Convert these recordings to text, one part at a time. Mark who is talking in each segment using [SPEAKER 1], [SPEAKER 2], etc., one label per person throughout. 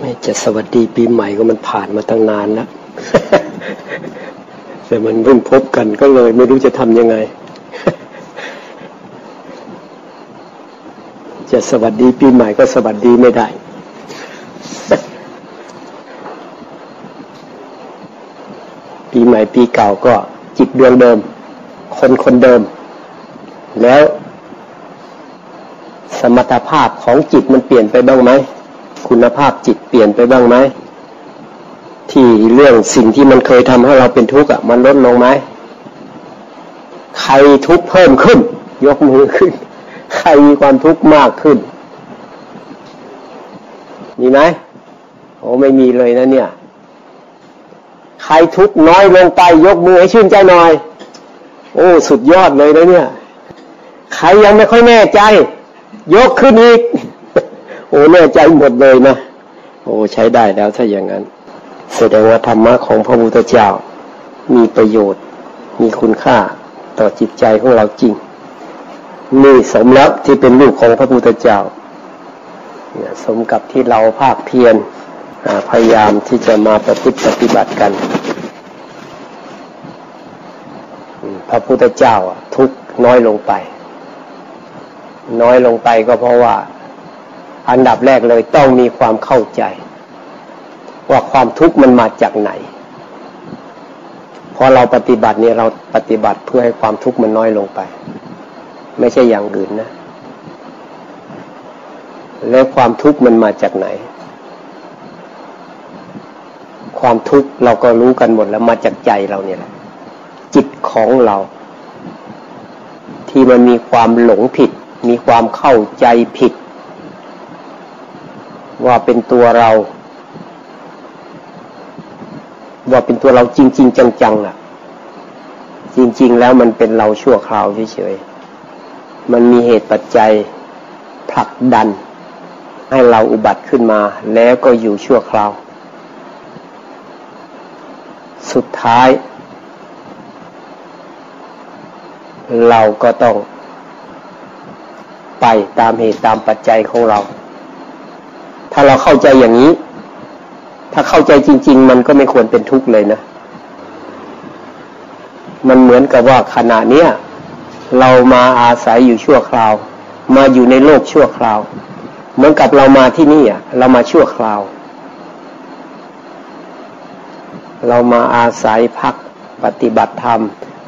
[SPEAKER 1] ไม่จะสวัสดีปีใหม่ก็มันผ่านมาตั้งนานแล้วแต่มันเพิ่งพบกันก็เลยไม่รู้จะทำยังไง จะสวัสดีปีใหม่ก็สวัสดีไม่ได้ ปีใหม่ปีเก่าก็จิตดวงเดิม คนคนเดิม แล้ว สมรรถภาพของจิตมันเปลี่ยนไปบ้างไหม คุณภาพจิตเปลี่ยนไปบ้างไหมที่เรื่องสิ่งที่มันเคยทำให้เราเป็นทุกข์อะมันลดลงไหมใครทุกข์เพิ่มขึ้น ยกมือขึ้น ใครมีความทุกข์มากขึ้น มีไหมโอ้ไม่มีเลยนะเนี่ย ใครทุกข์น้อยลงไป ยกมือให้ชื่นใจหน่อย โอ้สุดยอดเลยนะเนี่ย ใครยังไม่ค่อยแน่ใจ ยกขึ้นอีก โอ้แน่ใจหมดเลยนะโอ้ใช้ได้แล้วถ้าอย่างนั้น แสดงว่าธรรมะของพระพุทธเจ้า มีประโยชน์ มีคุณค่าต่อจิตใจของเราจริงนี่สมแล้วที่เป็นลูกของพระพุทธเจ้าสมกับที่เราภาคเพียรพยายามที่จะมาปฏิปฏิบัติกันพระพุทธเจ้าทุกน้อยลงไป น้อยลงไปก็เพราะว่า อันดับแรกเลยต้องมีความเข้าใจ ว่าความทุกข์มันมาจากไหน พอเราปฏิบัติเนี่ยเราปฏิบัติเพื่อให้ความทุกข์มันน้อยลงไป ไม่ใช่อย่างอื่นนะ แล้วความทุกข์มันมาจากไหน ความทุกข์เราก็รู้กันหมดแล้วมาจากใจเราเนี่ยแหละจิตของเรา ที่มันมีความหลงผิด มีความเข้าใจผิด ว่าเป็นตัวเรา ว่าเป็นตัวเราจริง ๆ จังๆอะ จริง ๆ แล้วมันเป็นเราชั่วคราวเฉยๆมันมีเหตุปัจจัยผลักดัน ให้เราอุบัติขึ้นมา แล้วก็อยู่ชั่วคราว สุดท้าย เราก็ต้องไปตามเหตุตามปัจจัยของเรา ถ้าเราเข้าใจอย่างนี้ ถ้าเข้าใจจริง ๆ มันก็ไม่ควรเป็นทุกข์เลยนะ มันเหมือนกับว่าขณะเนี้ยเรามาอาศัยอยู่ชั่วคราว มาอยู่ในโลกชั่วคราว เหมือนกับเรามาที่นี่อะเรามาชั่วคราว เรามาอาศัยพักปฏิบัติธรรม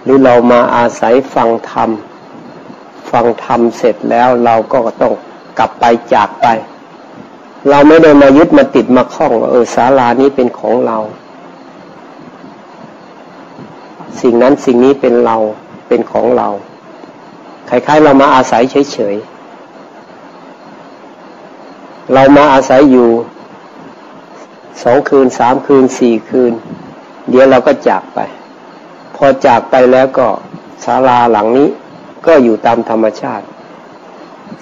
[SPEAKER 1] หรือเรามาอาศัยฟังธรรม ฟังธรรมเสร็จแล้วเราก็ต้องกลับไปจากไป เราไม่ได้มายึดมาติดมาคล้องว่าเออศาลานี้เป็นของเรา สิ่งนั้นสิ่งนี้เป็นเราเป็นของเราคล้ายๆเรามาอาศัยเฉยๆเรามาอาศัยอยู่สองคืนสามคืนสี่คืน เดี๋ยวเราก็จากไป พอจากไปแล้วก็ศาลาหลังนี้ก็อยู่ตามธรรมชาติ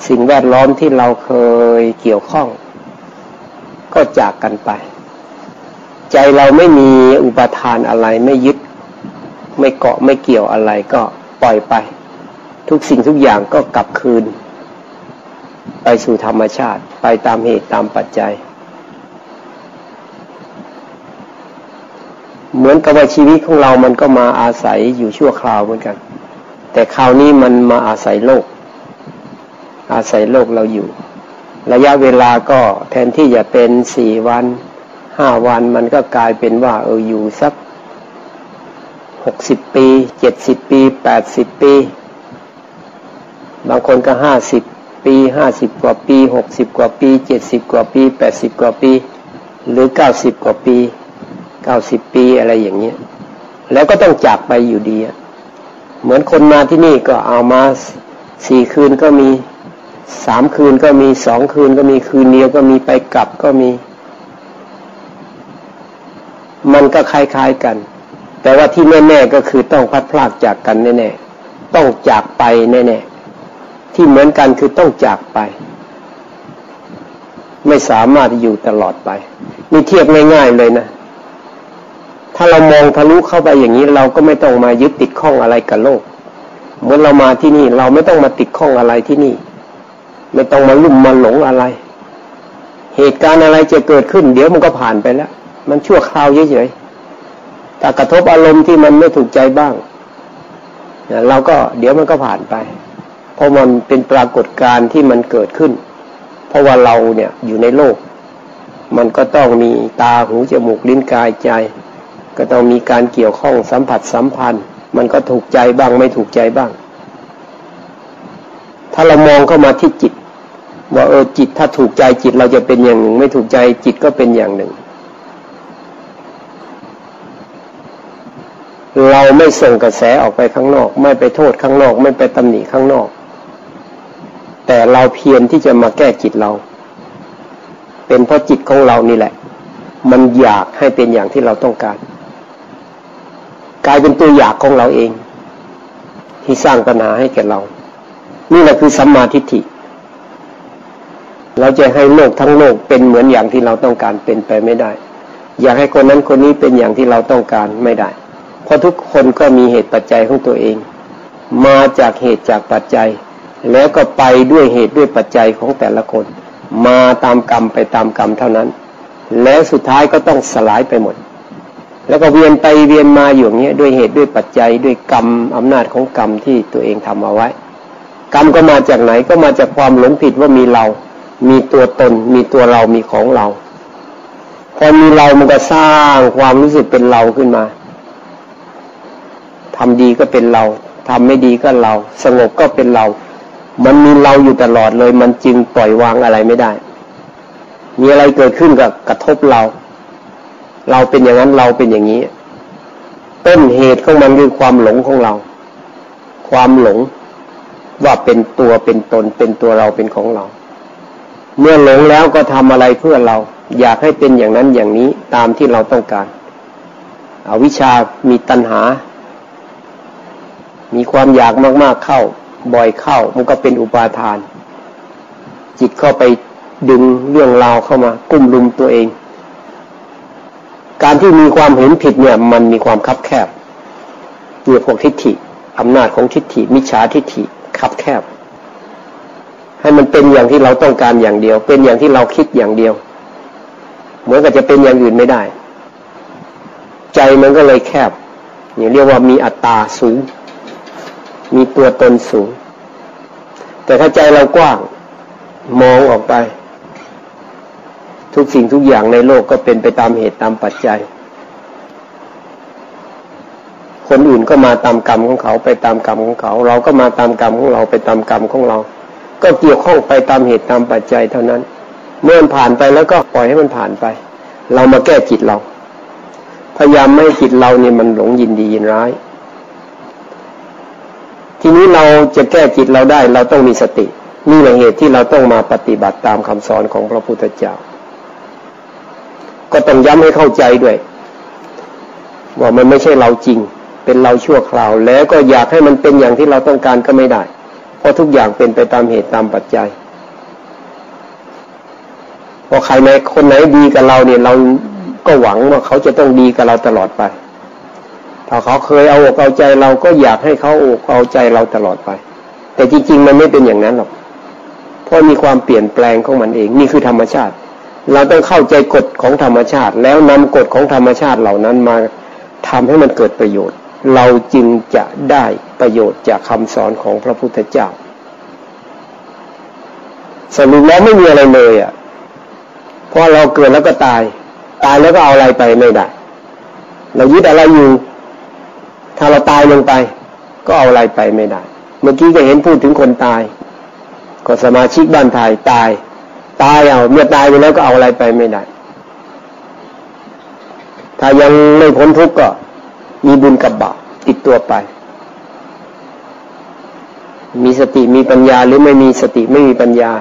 [SPEAKER 1] สิ่งแวดล้อมที่เราเคยเกี่ยวข้อง ก็จากกันไป ใจเราไม่มีอุปทานอะไรไม่ยึด ไม่เกาะไม่เกี่ยวอะไรก็ปล่อยไป ทุกสิ่งทุกอย่างก็กลับคืน ไปสู่ธรรมชาติไปตามเหตุตามปัจจัย เหมือนกับว่าชีวิตของเรามันก็มาอาศัยอยู่ชั่วคราวเหมือนกัน แต่คราวนี้มันมาอาศัยโลก อาศัยโลกเราอยู่ ระยะเวลาก็แทนที่จะเป็นสี่วันห้าวันมันก็กลายเป็นว่า เอออยู่สักหกสิบปีเจ็ดสิบปีแปดสิบปี บางคนก็ห้าสิบปีห้าสิบกว่าปีหกสิบกว่าปีเจ็ดสิบกว่าปีแปดสิบกว่าปี หรือเก้าสิบกว่าปีเก้าสิบปีอะไรอย่างเงี้ยแล้วก็ต้องจากไปอยู่ดี เหมือนคนมาที่นี่ก็เอามาสี่คืนก็มี สามคืนก็มีสองคืนก็มีคืนเดียวก็มีไปกลับก็มี มันก็คล้ายๆกัน แต่ว่าที่แน่ๆก็คือต้องพัดพลากจากกันแน่ๆต้องจากไปแน่ๆที่เหมือนกันคือต้องจากไป ไม่สามารถอยู่ตลอดไปนี่เทียบง่ายๆเลยนะถ้าเรามองทะลุเข้าไปอย่างนี้เราก็ไม่ต้องมายึดติดข้องอะไรกับโลกเมื่อเรามาที่นี่เราไม่ต้องมาติดข้องอะไรที่นี่ ไม่ต้องมาลุ่มมาหลงอะไร เหตุการณ์อะไรจะเกิดขึ้น เดี๋ยวมันก็ผ่านไปแล้ว มันชั่วคราวเฉยๆแต่กระทบอารมณ์ที่มันไม่ถูกใจบ้างเราก็เดี๋ยวมันก็ผ่านไป เพราะมันเป็นปรากฏการณ์ที่มันเกิดขึ้น เพราะว่าเราเนี่ยอยู่ในโลก มันก็ต้องมีตาหูจมูกลิ้นกายใจ ก็ต้องมีการเกี่ยวข้องสัมผัสสัมพันธ์ มันก็ถูกใจบ้างไม่ถูกใจบ้าง ถ้าเรามองเข้ามาที่จิตว่าเออจิตถ้าถูกใจจิตเราจะเป็นอย่างหนึ่ง ไม่ถูกใจจิตก็เป็นอย่างหนึ่ง เราไม่ส่งกระแสออกไปข้างนอก ไม่ไปโทษข้างนอก ไม่ไปตำหนิข้างนอก แต่เราเพียรที่จะมาแก้จิตเรา เป็นเพราะจิตของเรานี่แหละ มันอยากให้เป็นอย่างที่เราต้องการ กลายเป็นตัวอยากของเราเอง ที่สร้างปัญหาให้แก่เรา นี่แหละคือสัมมาทิฏฐิ เราจะให้โลกทั้งโลกเป็นเหมือนอย่างที่เราต้องการเป็นไปไม่ได้ อยากให้คนนั้นคนนี้เป็นอย่างที่เราต้องการไม่ได้ เพราะทุกคนก็มีเหตุปัจจัยของตัวเอง มาจากเหตุจากปัจจัย แล้วก็ไปด้วยเหตุด้วยปัจจัยของแต่ละคน มาตามกรรมไปตามกรรมเท่านั้น แล้วสุดท้ายก็ต้องสลายไปหมด แล้วก็เวียนไปเวียนมาอยู่อย่างนี้ด้วยเหตุด้วยปัจจัยด้วยกรรมอำนาจของกรรมที่ตัวเองทำเอาไว้ กรรมก็มาจากไหนก็มาจากความหลงผิดว่ามีเรา มีตัวตน มีตัวเรามีของเรา พอมีเรามันก็สร้างความรู้สึกเป็นเราขึ้นมาทำดีก็เป็นเราทำไม่ดีก็เรา สงบก็เป็นเรา มันมีเราอยู่ตลอดเลย มันจึงปล่อยวางอะไรไม่ได้ มีอะไรเกิดขึ้นกับกระทบเรา เราเป็นอย่างนั้นเราเป็นอย่างนี้ ต้นเหตุของมันคือความหลงของเรา ความหลง ว่าเป็นตัวเป็นตนเป็นตัวเราเป็นของเรา เมื่อหลงแล้วก็ทำอะไรเพื่อเรา อยากให้เป็นอย่างนั้นอย่างนี้ตามที่เราต้องการอาวิชามีตัณหา มีความอยากมากๆเข้า บ่อยเข้ามันก็เป็นอุปาทาน จิตเข้าไปดึงเรื่องราวเข้ามา กุ้มลุมตัวเอง การที่มีความเห็นผิดเนี่ย มันมีความคับแคบเนี่ยพวกทิฏฐิอำนาจของทิฏฐิมิจฉาทิฏฐิ คับแคบ ให้มันเป็นอย่างที่เราต้องการอย่างเดียว เป็นอย่างที่เราคิดอย่างเดียว เหมือนกับจะเป็นอย่างอื่นไม่ได้ ใจมันก็เลยแคบอย่างเรียกว่ามีอัตตาสูง มีตัวตนสูง แต่ถ้าใจเรากว้างมองออกไป ทุกสิ่งทุกอย่างในโลกก็เป็นไปตามเหตุตามปัจจัย คนอื่นก็มาตามกรรมของเขาไปตามกรรมของเขา เราก็มาตามกรรมของเราไปตามกรรมของเรา ก็เกี่ยวข้องไปตามเหตุตามปัจจัยเท่านั้น เมื่อมันผ่านไปแล้วก็ปล่อยให้มันผ่านไป เรามาแก้จิตเรา พยายามไม่จิตเราเนี่ยมันหลงยินดียินร้าย ทีนี้เราจะแก้จิตเราได้ เราต้องมีสตินี่แหละเหตุที่เราต้องมาปฏิบัติตามคำสอนของพระพุทธเจ้า ก็ต้องย้ำให้เข้าใจด้วย ว่ามันไม่ใช่เราจริง เป็นเราชั่วคราว แล้วก็อยากให้มันเป็นอย่างที่เราต้องการก็ไม่ได้ เพราะทุกอย่างเป็นไปตามเหตุตามปัจจัยพอใครในคนไหนดีกับเราเนี่ยเราก็หวังว่าเขาจะต้องดีกับเราตลอดไป ถ้าเขาเคยเอาอกเอาใจเราก็อยากให้เขาอกเอาใจเราตลอดไป แต่จริง ๆ มันไม่เป็นอย่างนั้นหรอก เพราะมีความเปลี่ยนแปลงของมันเองนี่คือธรรมชาติ เราต้องเข้าใจกฎของธรรมชาติ แล้วนำกฎของธรรมชาติเหล่านั้นมาทำให้มันเกิดประโยชน์ เราจึงจะได้ประโยชน์จากคำสอนของพระพุทธเจ้า สรุปแล้วไม่มีอะไรเลยอะเพราะเราเกิดแล้วก็ตาย ตายแล้วก็เอาอะไรไปไม่ได้ เรายึดอะไรอยู่ ถ้าเราตายลงไป ก็เอาอะไรไปไม่ได้ เมื่อกี้ก็เห็นพูดถึงคนตาย ก็สมาชิกบ้านถ่ายตาย ตายเอาเมื่อตายไปแล้วก็เอาอะไรไปไม่ได้ ถ้ายังไม่พ้นทุกข์ก็ มีบุญกับบาปติดตัวไป มีสติมีปัญญาหรือไม่มีสติไม่มีปัญญา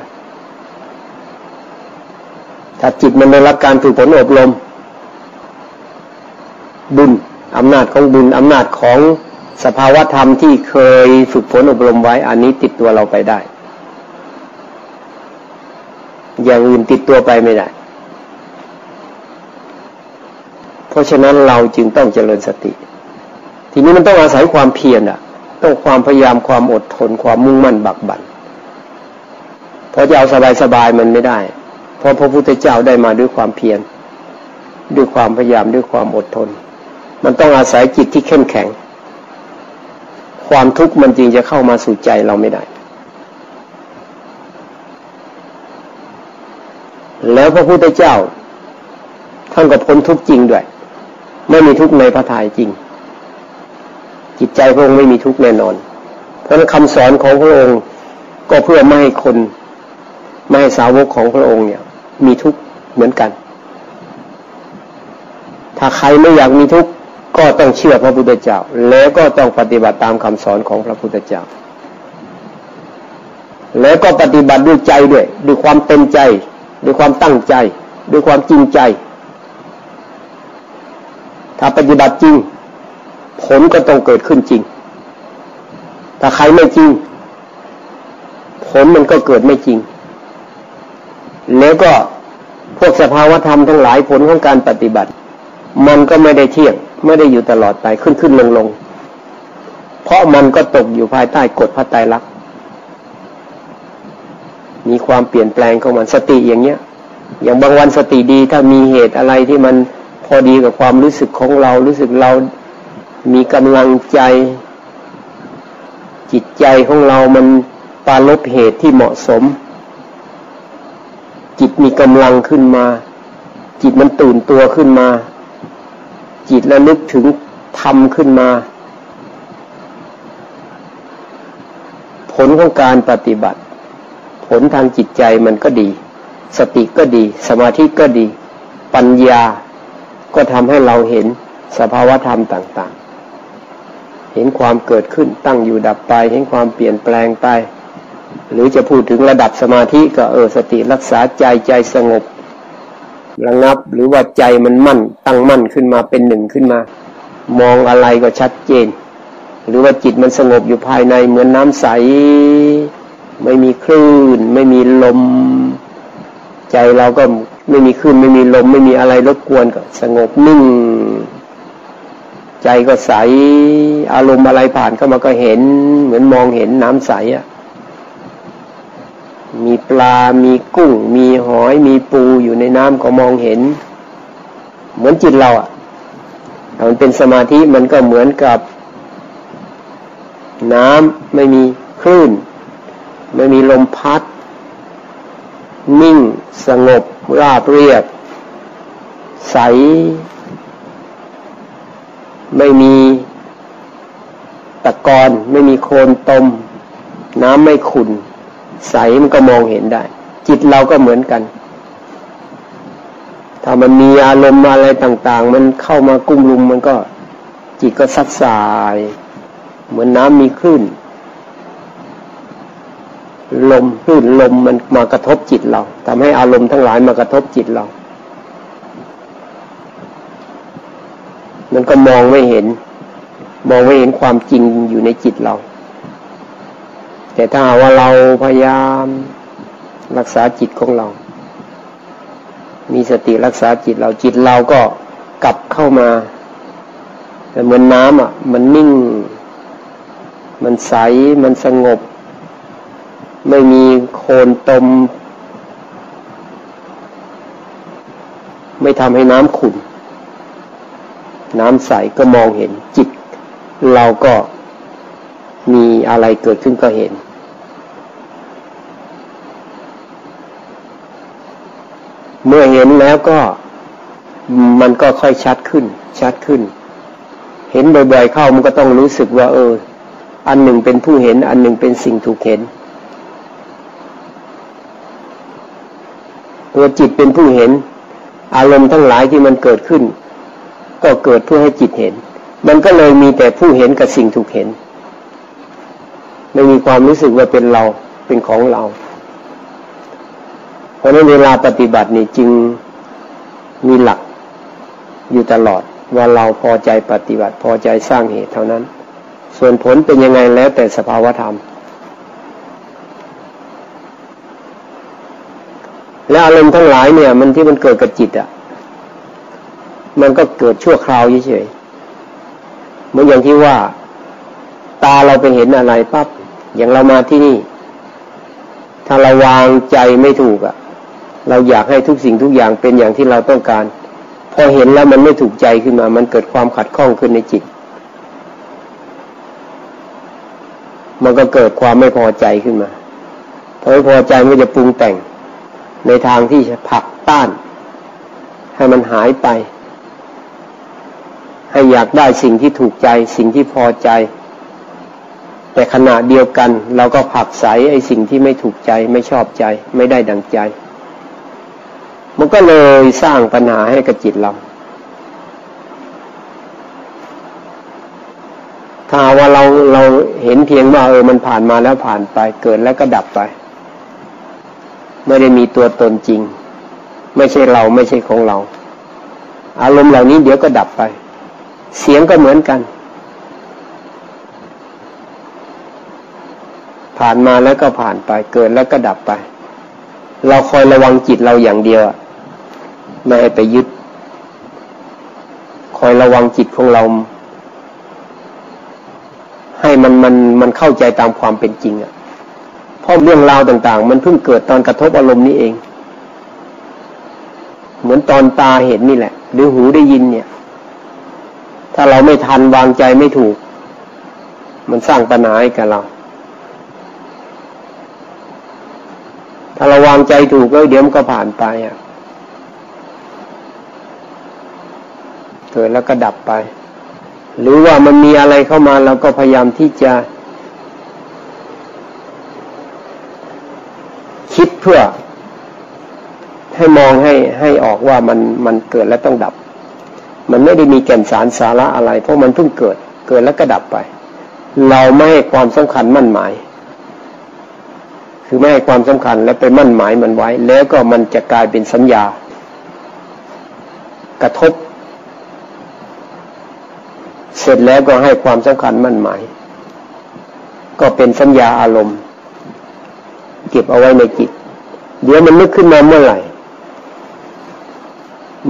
[SPEAKER 1] ถ้าจิตมันได้รับการฝึกฝนอบรม บุญอำนาจของบุญอำนาจของสภาวะธรรมที่เคยฝึกฝนอบรมไว้ อันนี้ติดตัวเราไปได้ อย่างอื่นติดตัวไปไม่ได้ ราะฉะนั้นเราจึงต้องเจริญสติ ทีนี้มันต้องอาศัยความเพียรอะ ต้องความพยายามความอดทนความมุ่งมั่นบักบัน่นพอจะเอาสบายสบายมันไม่ได้ เพราะราะพระพุทธเจ้าได้มาด้วยความเพียรด้วยความพยายามด้วยความอดทน มันต้องอาศัยจิตที่เข้มแข็ง ความทุกข์มันจริงจะเข้ามาสู่ใจเราไม่ได้ แล้วพระพุทธเจ้าท่านก็พ้นทุกข์จริงด้วย ไม่มีทุกข์ในพระทัยจริง จิตใจพระองค์ไม่มีทุกข์แน่นอน เพราะคำสอนของพระองค์ก็เพื่อไม่ให้คนไม่ให้สาวกของพระองค์เนี่ย มีทุกข์เหมือนกัน ถ้าใครไม่อยากมีทุกข์ก็ต้องเชื่อพระพุทธเจ้า แล้วก็ต้องปฏิบัติตามคำสอนของพระพุทธเจ้า แล้วก็ปฏิบัติด้วยใจด้วยด้วยความเต็มใจ ด้วยความตั้งใจ ด้วยความจริงใจ ถ้าปฏิบัติจริง ผลก็ต้องเกิดขึ้นจริง ถ้าใครไม่จริง ผลมันก็เกิดไม่จริง แล้วก็พวกสภาวธรรมทั้งหลายผลของการปฏิบัติ มันก็ไม่ได้เที่ยง ไม่ได้อยู่ตลอดไปขึ้นขึ้นลงลงเพราะมันก็ตกอยู่ภายใต้กฎพระไตรลักษณ์มีความเปลี่ยนแปลงของมันสติอย่างเนี้ย อย่างบางวันสติดีถ้ามีเหตุอะไรที่มัน พอดีกับความรู้สึกของเรา รู้สึกเรามีกำลังใจ จิตใจของเรามันปาลบเหตุที่เหมาะสม จิตมีกำลังขึ้นมา จิตมันตื่นตัวขึ้นมา จิตระลึกถึงธรรมขึ้นมา ผลของการปฏิบัติ ผลทางจิตใจมันก็ดี สติก็ดี สมาธิก็ดี ปัญญา ก็ทำให้เราเห็นสภาวธรรมต่าง ๆ เห็นความเกิดขึ้นตั้งอยู่ดับไป เห็นความเปลี่ยนแปลงไป หรือจะพูดถึงระดับสมาธิก็เออสติรักษาใจใจสงบระงับหรือว่าใจมันมั่น ตั้งมั่นขึ้นมาเป็นหนึ่งขึ้นมา มองอะไรก็ชัดเจน หรือว่าจิตมันสงบอยู่ภายในเหมือนน้ำใส ไม่มีคลื่น ไม่มีลม ใจเราก็ไม่มีคลื่นไม่มีลมไม่มีอะไรรบกวนก็สงบนิ่ง ใจก็ใสอารมณ์อะไรผ่านเข้ามาก็เห็น เหมือนมองเห็นน้ำใสอะมีปลา มีกุ้ง มีหอย มีปูอยู่ในน้ำก็มองเห็น เหมือนจิตเราอะมันเป็นสมาธิมันก็เหมือนกับ น้ำไม่มีคลื่น ไม่มีลมพัด นิ่ง สงบ ราบเรียบ ใส ไม่มีตะกอนไม่มีโคลนตม น้ำไม่ขุนใสมันก็มองเห็นได้ จิตเราก็เหมือนกัน ถ้ามันมีอารมณ์อะไรต่าง ๆ มันเข้ามากุ้มลุมมันก็จิตก็ซัดสาย เหมือนน้ำมีคลื่น ลมคลื่นลมมันมากระทบจิตเราทำให้อารมณ์ทั้งหลายมากระทบจิตเรา มันก็มองไม่เห็น มองไม่เห็นความจริงอยู่ในจิตเรา แต่ถ้าว่าเราพยายามรักษาจิตของเรา มีสติรักษาจิตเราจิตเราก็กลับเข้ามาแต่เหมือนน้ำอะ มันนิ่ง มันใส มันสงบ ไม่มีโคลนตม ไม่ทำให้น้ำขุ่นน้ำใสก็มองเห็นจิต เราก็มีอะไรเกิดขึ้นก็เห็น เมื่อเห็นแล้วก็มันก็ค่อยชัดขึ้น ชัดขึ้น เห็นบ่อยๆเข้ามันก็ต้องรู้สึกว่า เออ อันหนึ่งเป็นผู้เห็น อันหนึ่งเป็นสิ่งถูกเห็น ตัวจิตเป็นผู้เห็น อารมณ์ทั้งหลายที่มันเกิดขึ้น ก็เกิดเพื่อให้จิตเห็น มันก็เลยมีแต่ผู้เห็นกับสิ่งถูกเห็น ไม่มีความรู้สึกว่าเป็นเราเป็นของเรา เพราะนั้นเวลาปฏิบัตินี่จึงมีหลักอยู่ตลอดว่าเราพอใจปฏิบัติพอใจสร้างเหตุเท่านั้น ส่วนผลเป็นยังไงแล้วแต่สภาวธรรม และอารมณ์ทั้งหลายเนี่ย มันที่มันเกิดกับจิตอะ่ะ มันก็เกิดชั่วคราวเฉยๆเหมือนอย่างที่ว่า ตาเราไปเห็นอะไรปั๊บอย่างเรามาที่นี่ ถ้าเราวางใจไม่ถูกอะ่ะ เราอยากให้ทุกสิ่งทุกอย่างเป็นอย่างที่เราต้องการ พอเห็นแล้วมันไม่ถูกใจขึ้นมา มันเกิดความขัดข้องขึ้นในจิต มันก็เกิดความไม่พอใจขึ้นมาพอไม่พอใจมันจะปรุงแต่ง ในทางที่จะผลักต้าน ให้มันหายไป ให้อยากได้สิ่งที่ถูกใจ สิ่งที่พอใจ แต่ขณะเดียวกันเราก็ผักใสไอ้สิ่งที่ไม่ถูกใจไม่ชอบใจ ไม่ได้ดังใจ มันก็เลยสร้างปัญหาให้กับจิตเราถ้าว่าเราเราเห็นเพียงว่าเออมันผ่านมาแล้วผ่านไปเกิดแล้วก็ดับไป ไม่ได้มีตัวตนจริง ไม่ใช่เราไม่ใช่ของเรา อารมณ์เหล่านี้เดี๋ยวก็ดับไป เสียงก็เหมือนกัน ผ่านมาแล้วก็ผ่านไป เกิดแล้วก็ดับไป เราคอยระวังจิตเราอย่างเดียวไม่ให้ไปยึด คอยระวังจิตของเราให้มันมันมันเข้าใจตามความเป็นจริงอะ่ะ ราะเรื่องราวต่างๆ มันเพิ่งเกิดตอนกระทบอารมณ์นี้เอง เหมือนตอนตาเห็นนี่แหละ หรือหูได้ยินเนี่ย ถ้าเราไม่ทันวางใจไม่ถูก มันสร้างปัญหาให้กับเรา ถ้าเราวางใจถูกก็เดี๋ยวมันก็ผ่านไปอะเกิดแล้วก็ดับไป หรือว่ามันมีอะไรเข้ามาเราก็พยายามที่จะ คิดเพื่อให้มองให้ให้ออกว่ามันมันเกิดแล้วต้องดับ มันไม่ได้มีแก่นสารสาระอะไร เพราะมันเพิ่งเกิด เกิดแล้วก็ดับไป เราไม่ให้ความสำคัญมั่นหมาย คือไม่ให้ความสำคัญและไปมั่นหมายมันไว้ แล้วก็มันจะกลายเป็นสัญญา กระทบ เสร็จแล้วก็ให้ความสำคัญมั่นหมาย ก็เป็นสัญญาอารมณ์ เก็บเอาไว้ในจิต เดี๋ยวมันนึกขึ้นมาเมื่อไหร่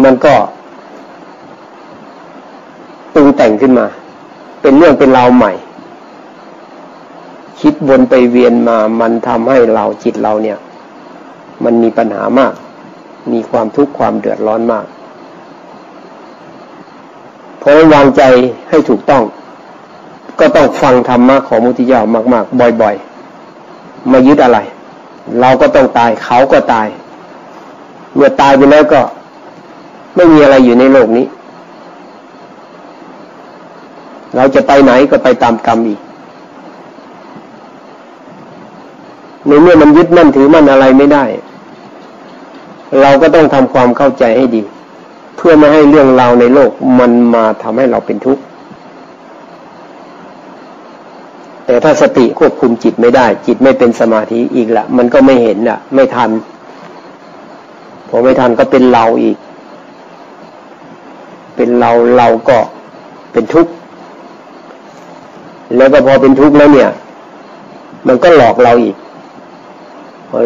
[SPEAKER 1] มันก็ปรุงแต่งขึ้นมา เป็นเรื่องเป็นราวใหม่ คิดวนไปเวียนมา มันทำให้เราจิตเราเนี่ย มันมีปัญหามาก มีความทุกข์ความเดือดร้อนมากเพราะวางใจให้ถูกต้อง ก็ต้องฟังธรรมะของมุทิยามาก ๆ บ่อย ๆ มายึดอะไร เราก็ต้องตายเขาก็ตาย เมื่อตายไปแล้วก็ ไม่มีอะไรอยู่ในโลกนี้ เราจะไปไหนก็ไปตามกรรมอีกในเมื่อมันยึดมั่นถือมั่นอะไรไม่ได้ เราก็ต้องทำความเข้าใจให้ดี เพื่อไม่ให้เรื่องราวในโลกมันมาทำให้เราเป็นทุกข์ แต่ถ้าสติควบคุมจิตไม่ได้ จิตไม่เป็นสมาธิอีกละมันก็ไม่เห็นอะไม่ทันพอไม่ทันก็เป็นเราอีก เป็นเราเราก็เป็นทุกข์แล้วก็พอเป็นทุกข์แล้วเนี่ย มันก็หลอกเราอีก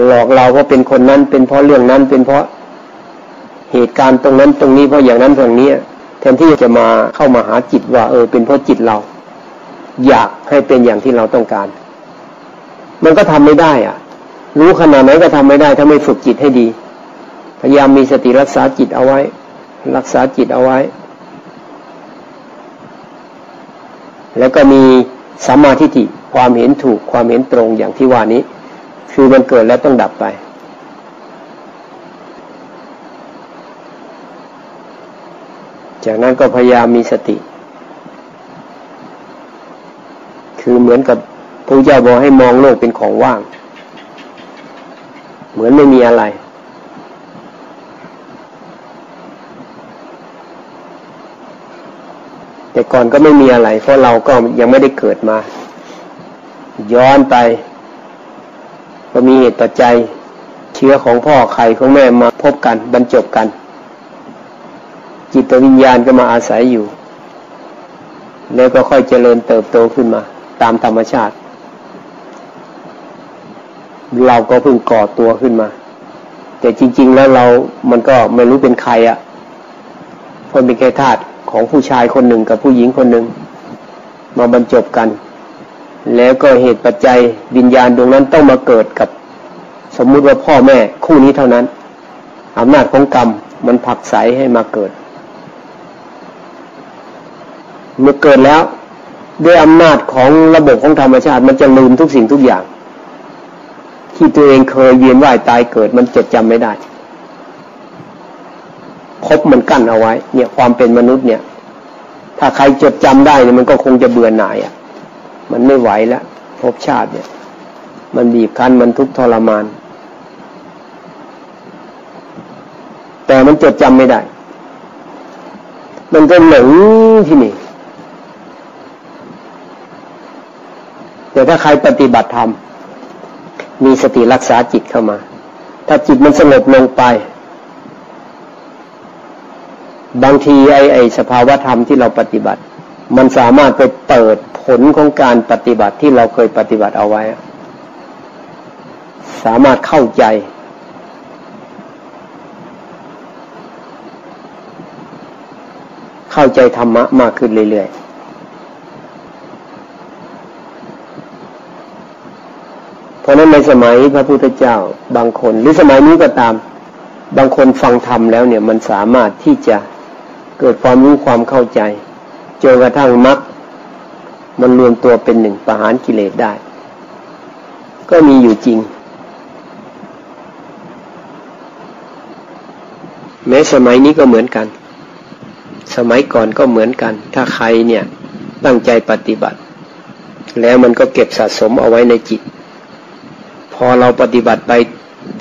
[SPEAKER 1] หลอกเราเพราะเป็นคนนั้นเป็นเพราะเรื่องนั้นเป็นเพราะเหตุการณ์ตรงนั้นตรงนี้เพราะอย่างนั้นตรงนี้แทนที่จะมาเข้ามาหาจิตว่า เออเป็นเพราะจิตเรา อยากให้เป็นอย่างที่เราต้องการ มันก็ทำไม่ได้อะ รู้ขนาดไหนก็ทำไม่ได้ ถ้าไม่ฝึกจิตให้ดี พยายามมีสติรักษาจิตเอาไว้ รักษาจิตเอาไว้ แล้วก็มีสัมมาทิฏฐิความเห็นถูกความเห็นตรงอย่างที่ว่านี้ คือมันเกิดแล้วต้องดับไปจากนั้นก็พยายามมีสติ คือเหมือนกับพระเจ้าบอกให้มองโลกเป็นของว่าง เหมือนไม่มีอะไร แต่ก่อนก็ไม่มีอะไร เพราะเราก็ยังไม่ได้เกิดมา ย้อนไป ก็มีเหตุปัจจัยเชื้อของพ่อไข่ของแม่มาพบกันบรรจบกัน จิตวิญญาณก็มาอาศัยอยู่ แล้วก็ค่อยเจริญเติบโตขึ้นมา ตามธรรมชาติ เราก็เพิ่งก่อตัวขึ้นมา แต่จริง ๆ แล้วเรามันก็ไม่รู้เป็นใครอะ่ะเพราะเป็นแค่ธาตุของผู้ชายคนหนึ่งกับผู้หญิงคนหนึ่ง มาบรรจบกัน แล้วก็เหตุปัจจัยวิญญาณดวงนั้นต้องมาเกิดกับ สมมุติว่าพ่อแม่คู่นี้เท่านั้นอำนาจของกรรมมันผักใสให้มาเกิด เมื่อเกิดแล้ว ด้วยอำนาจของระบบของธรรมชาติ มันจะลืมทุกสิ่งทุกอย่าง ที่ตัวเองเคยเวียนว่ายตายเกิด มันจดจำไม่ได้พบมันกั้นเอาไว้ เนี่ยความเป็นมนุษย์เนี่ย ถ้าใครจดจำได้เนี่ยมันก็คงจะเบื่อหน่ายอะ มันไม่ไหวแล้วภพชาติเนี่ย มันบีบคั้นมันทุกข์ทรมาน แต่มันจดจำไม่ได้ มันก็หลงที่นี่ แต่ถ้าใครปฏิบัติธรรมมีสติรักษาจิตเข้ามา ถ้าจิตมันสงบลงไป บางทีไอ้ไอ้สภาวะธรรมที่เราปฏิบัติ มันสามารถไปเปิดผลของการปฏิบัติที่เราเคยปฏิบัติเอาไว้ สามารถเข้าใจ เข้าใจธรรมะมากขึ้นเรื่อยๆ เพ ราะนั้นในสมัยพระพุทธเจ้าบางคน หรือสมัยนี้ก็ตาม บางคนฟังธรรมแล้วเนี่ยมันสามารถที่จะเกิดความรู้ความเข้าใจจนกระทั่งมรรคมันรวมตัวเป็นหนึ่งประหารกิเลสได้ ก็มีอยู่จริง แม้สมัยนี้ก็เหมือนกัน สมัยก่อนก็เหมือนกัน ถ้าใครเนี่ยตั้งใจปฏิบัติ แล้วมันก็เก็บสะสมเอาไว้ในจิต อเราปฏิบัติไป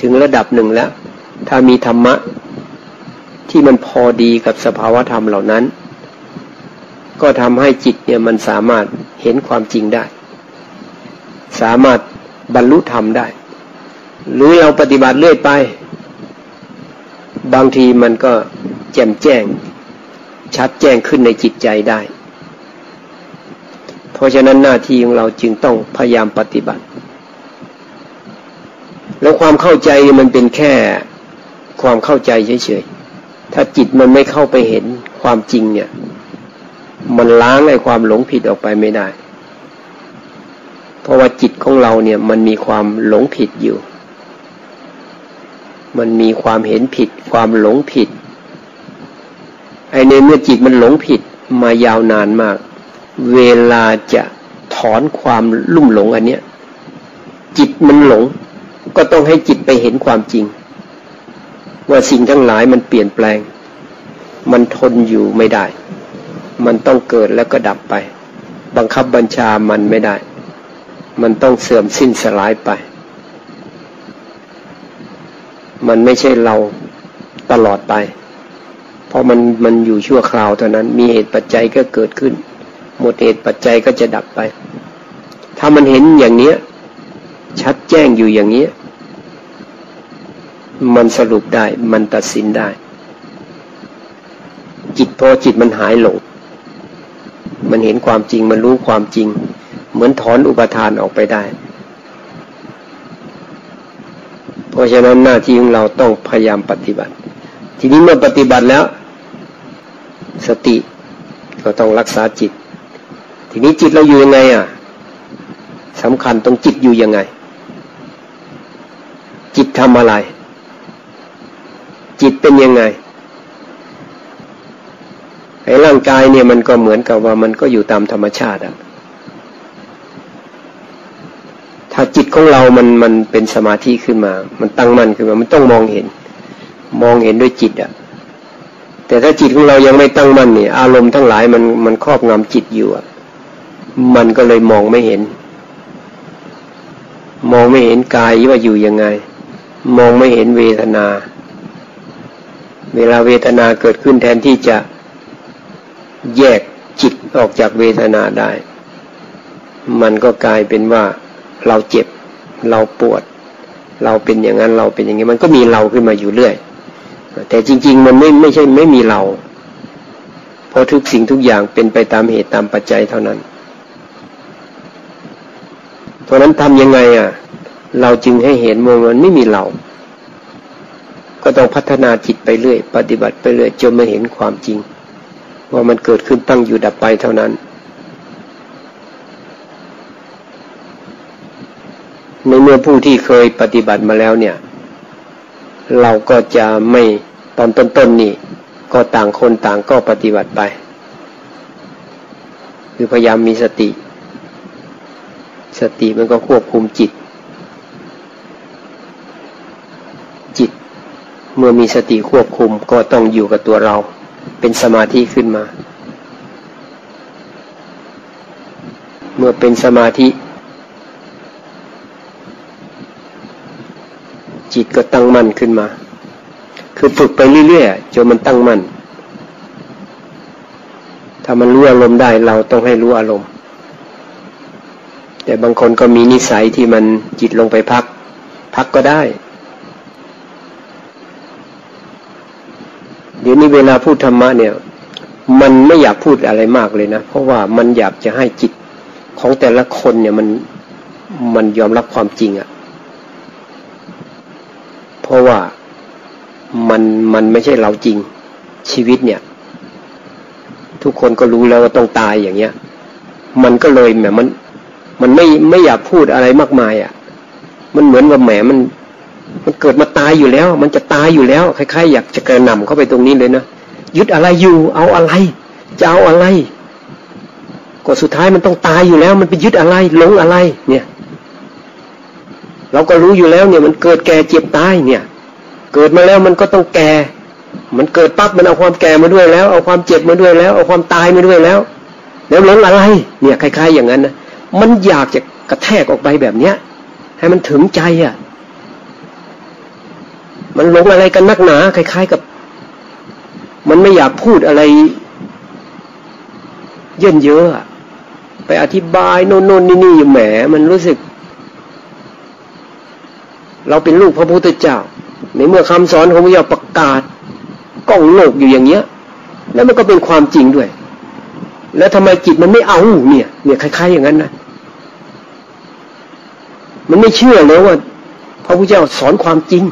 [SPEAKER 1] ถึงระดับหนึ่งแล้ว ถ้ามีธรรมะที่มันพอดีกับสภาวธรรมเหล่านั้น ก็ทำให้จิตเนี่ยมันสามารถเห็นความจริงได้ สามารถบรรลุธรรมได้ หรือเราปฏิบัติเรื่อยไป บางทีมันก็แจ่มแจ้ง ชัดแจ้งขึ้นในจิตใจได้ เพราะฉะนั้นหน้าที่ของเราจึงต้องพยายามปฏิบัติ แล้วความเข้าใจมันเป็นแค่ความเข้าใจเฉยๆ ถ้าจิตมันไม่เข้าไปเห็นความจริงเนี่ย มันล้างไอ้ความหลงผิดออกไปไม่ได้ เพราะว่าจิตของเราเนี่ย มันมีความหลงผิดอยู่ มันมีความเห็นผิด ความหลงผิด ไอ้ในเมื่อจิตมันหลงผิดมายาวนานมาก เวลาจะถอนความลุ่มหลงอันเนี้ย จิตมันหลง ก็ต้องให้จิตไปเห็นความจริง ว่าสิ่งทั้งหลายมันเปลี่ยนแปลง มันทนอยู่ไม่ได้ มันต้องเกิดแล้วก็ดับไป บังคับบัญชามันไม่ได้ มันต้องเสื่อมสิ้นสลายไป มันไม่ใช่เราตลอดไป เพราะมันมันอยู่ชั่วคราวเท่านั้น มีเหตุปัจจัยก็เกิดขึ้น หมดเหตุปัจจัยก็จะดับไป ถ้ามันเห็นอย่างเนี้ยชัดแจ้งอยู่อย่างเนี้ย มันสรุปได้ มันตัดสินได้ จิตพอจิตมันหายหลง มันเห็นความจริง มันรู้ความจริง เหมือนถอนอุปทานออกไปได้ เพราะฉะนั้นหน้าที่ของเราต้องพยายามปฏิบัติ ทีนี้เมื่อปฏิบัติแล้ว สติก็ต้องรักษาจิต ทีนี้จิตเราอยู่ยังไงอะสำคัญตรงจิตอยู่ยังไง จิตทำอะไร จิตเป็นยังไงไอ้ร่างกายเนี่ยมันก็เหมือนกับว่ามันก็อยู่ตามธรรมชาติอะถ้าจิตของเรามันมันเป็นสมาธิขึ้นมา มันตั้งมั่นขึ้นมา มันต้องมองเห็น มองเห็นด้วยจิตอะแต่ถ้าจิตของเรายังไม่ตั้งมั่นเนี่ย อารมณ์ทั้งหลายมันมันครอบงำจิตอยู่อะมันก็เลยมองไม่เห็น มองไม่เห็นกายว่าอยู่ยังไง มองไม่เห็นเวทนา เวลาเวทนาเกิดขึ้นแทนที่จะแยกจิตออกจากเวทนาได้ มันก็กลายเป็นว่าเราเจ็บ เราปวด เราเป็นอย่างนั้นเราเป็นอย่างนี้ มันก็มีเราขึ้นมาอยู่เรื่อย แต่จริง ๆ มันไม่ไม่ใช่ไม่มีเรา เพราะทุกสิ่งทุกอย่างเป็นไปตามเหตุตามปัจจัยเท่านั้น เพราะนั้นทำยังไงอะ เราจึงให้เห็นว่ามันไม่มีเรา ก็ต้องพัฒนาจิตไปเรื่อย ปฏิบัติไปเรื่อยจนมาเห็นความจริง ว่ามันเกิดขึ้นตั้งอยู่ดับไปเท่านั้น ในเมื่อผู้ที่เคยปฏิบัติมาแล้วเนี่ย เราก็จะไม่ตอนต้นๆนนี่ ก็ต่างคนต่างก็ปฏิบัติไป คือพยายามมีสติ สติมันก็ควบคุมจิต จิต เมื่อมีสติควบคุมก็ต้องอยู่กับตัวเรา เป็นสมาธิขึ้นมา เมื่อเป็นสมาธิ จิตก็ตั้งมั่นขึ้นมา คือฝึกไปเรื่อยๆจนมันตั้งมั่น ถ้ามันรู้อารมณ์ได้เราต้องให้รู้อารมณ์ แต่บางคนก็มีนิสัยที่มันจิตลงไปพัก พักก็ได้ เดี๋ยวนี้เวลาพูดธรรมะเนี่ย มันไม่อยากพูดอะไรมากเลยนะ เพราะว่ามันอยากจะให้จิตของแต่ละคนเนี่ยมันมันยอมรับความจริงอะเพราะว่ามันมันไม่ใช่เราจริงชีวิตเนี่ย ทุกคนก็รู้แล้วว่าต้องตายอย่างเงี้ย มันก็เลยแหมมัน มันไม่ไม่อยากพูดอะไรมากมายอะ่ะ มันเหมือนว่าแหมมัน มันเกิดมาตายอยู่แล้ว มันจะ ตายอยู่แล้วคล้ายๆอยากจะกระหน่ำเข้าไปตรงนี้เลยนะยึดอะไรอยู่ เอาอะไรจะเอาอะไรก็สุดท้ายมันต้องตายอยู่แล้ว มันไปยึดอะไรหลงอะไร เนี่ย เราก็รู้อยู่แล้ว เนี่ย มันเกิดแก่เจ็บตายเนี่ย เกิดมาแล้วมันก็ต้องแก่ มันเกิดปั๊บมันเอาความแก่มาด้วยแล้ว เอาความเจ็บมาด้วยแล้ว เอาความตายมาด้วยแล้ว แล้วหลงอะไร เนี่ยคล้าย ๆ อย่างนั้นนะมันอยากจะกระแทกออกไปแบบเนี้ย ให้มันถึงใจอะ มันหลงอะไรกันนักหนาคล้ายๆกับ มันไม่อยากพูดอะไร เยินเยอะไปอธิบายโน่นโน่นนี่นี่อยู่แหม มันรู้สึก เราเป็นลูกพระพุทธเจ้า ในเมื่อคำสอนของพระเจ้าประกาศกล้องโลกอยู่อย่างเงี้ย แล้วมันก็เป็นความจริงด้วย แล้วทำไมจิตมันไม่เอาเนี่ย เนี่ยคล้าย ๆ อย่างนั้นนะมันไม่เชื่อเลยว่า พระพุทธเจ้าสอนความจริง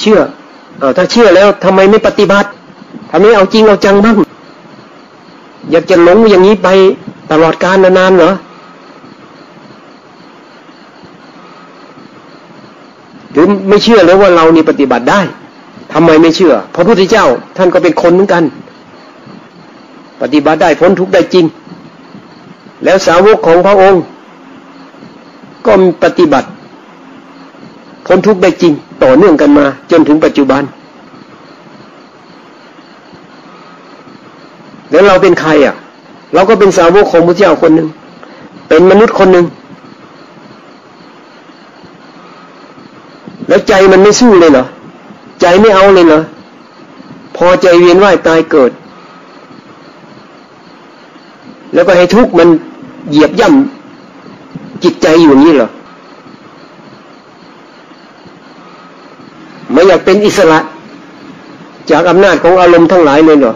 [SPEAKER 1] เชื่อเอถ้าเชื่อแล้วทำไมไม่ปฏิบัติทำไมเอาจริงเอาจังบ้างอยากจะหลงอย่างนี้ไปตลอดกาลนานๆเหรอรือไม่เชื่อเลยว่าเรานี่ปฏิบัติได้ทำไมไม่เชื่อ พระพุทธเจ้าท่านก็เป็นคนเหมือนกัน ปฏิบัติได้พ้นทุกข์ได้จริง แล้วสาวกของพระองค์ ก็ปฏิบัติ พ้นทุกข์ได้จริง ต่อเนื่องกันมา จนถึงปัจจุบัน แล้วเราเป็นใครอะ เราก็เป็นสาวกของพระเจ้าคนหนึ่ง เป็นมนุษย์คนหนึ่ง แล้วใจมันไม่สู้เลยเหรอ ใจไม่เอาเลยเหรอ พอใจเวียนว่ายตายเกิด แล้วก็ให้ทุกข์มันเหยียบย่ำจิตใจอยู่นี่เหรอ ไม่อยากเป็นอิสระ จากอำนาจของอารมณ์ทั้งหลายเลยเหรอ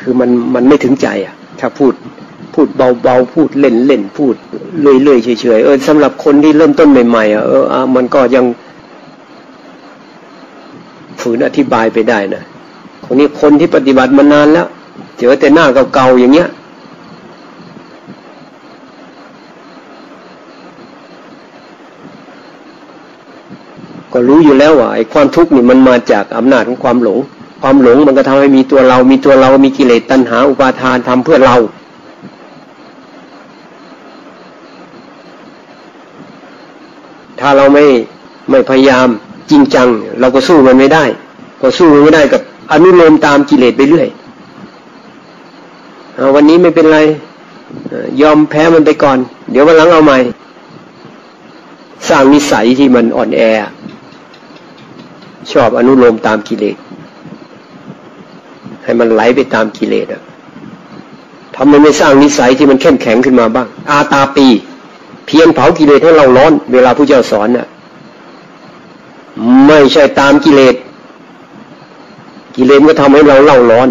[SPEAKER 1] คือมันมันไม่ถึงใจอะ ถ้าพูดพูดเบาๆ พูดเล่นๆพูดเลื่อยๆเฉยๆเออสำหรับคนที่เริ่มต้นใหม่ๆอะเออมันก็ยังฝืนอธิบายไปได้นะคนนี้คนที่ปฏิบัติมานานแล้ว เจอแต่หน้าเก่าๆอย่างเงี้ย ก็รู้อยู่แล้วว่าไอ้ความทุกข์นี่มันมาจากอำนาจของความหลง ความหลงมันก็ทำให้มีตัวเรา มีตัวเรา มีกิเลสตัณหาอุปาทานทำเพื่อเรา ถ้าเราไม่ไม่พยายามจริงจัง เราก็สู้มันไม่ได้ ก็สู้มันไม่ได้กับอนุโลมตามกิเลสไปเรื่อยวันนี้ไม่เป็นไรยอมแพ้มันไปก่อน เดี๋ยววันหลังเอาใหม่ สร้างนิสัยที่มันอ่อนแอ ชอบอนุโลมตามกิเลส ให้มันไหลไปตามกิเลสอะทำไมไม่สร้างนิสัยที่มันเข้มแข็งขึ้นมาบ้าง อาตาปี เพียงเผากิเลสให้เราร้อน เวลาผู้เจ้าสอนน่ะ ไม่ใช่ตามกิเลส กิเลสก็ทำให้เราเล่าร้อน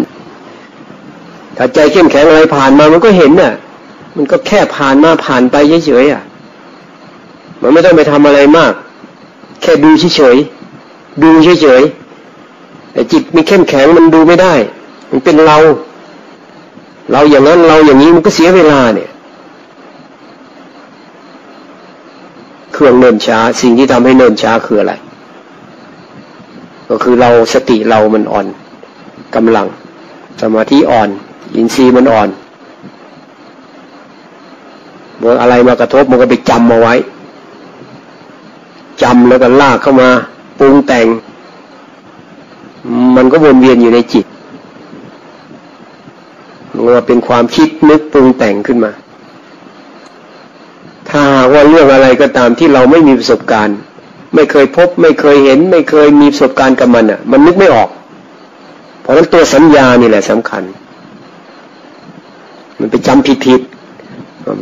[SPEAKER 1] ถ้าใจเข้มแข็งอะไรผ่านมามันก็เห็นน่ะ มันก็แค่ผ่านมาผ่านไปเฉยๆอะ มันไม่ต้องไปทำอะไรมาก แค่ดูเฉยๆ ดูเฉยๆแต่จิตมีเข้มแข็งมันดูไม่ได้ มันเป็นเรา เราอย่างนั้นเราอย่างนี้มันก็เสียเวลาเนี่ย เครื่องเนินช้า สิ่งที่ทำให้เนินช้าคืออะไร ก็คือเราสติเรามันอ่อนกำลังสมาธิอ่อน อินทรีย์มันอ่อนเมื่ออะไรมากระทบมันก็ไปจำมาไว้จำแล้วก็ลากเข้ามา ปรุงแต่ง มันก็วนเวียนอยู่ในจิตมันว่าเป็นความคิดนึกปรุงแต่งขึ้นมา ถ้าว่าเรื่องอะไรก็ตามที่เราไม่มีประสบการณ์ ไม่เคยพบ ไม่เคยเห็น ไม่เคยมีประสบการณ์กับมันอะ มันนึกไม่ออก เพราะฉะนั้นตัวสัญญานี่แหละสำคัญ มันไปจำผิดผิด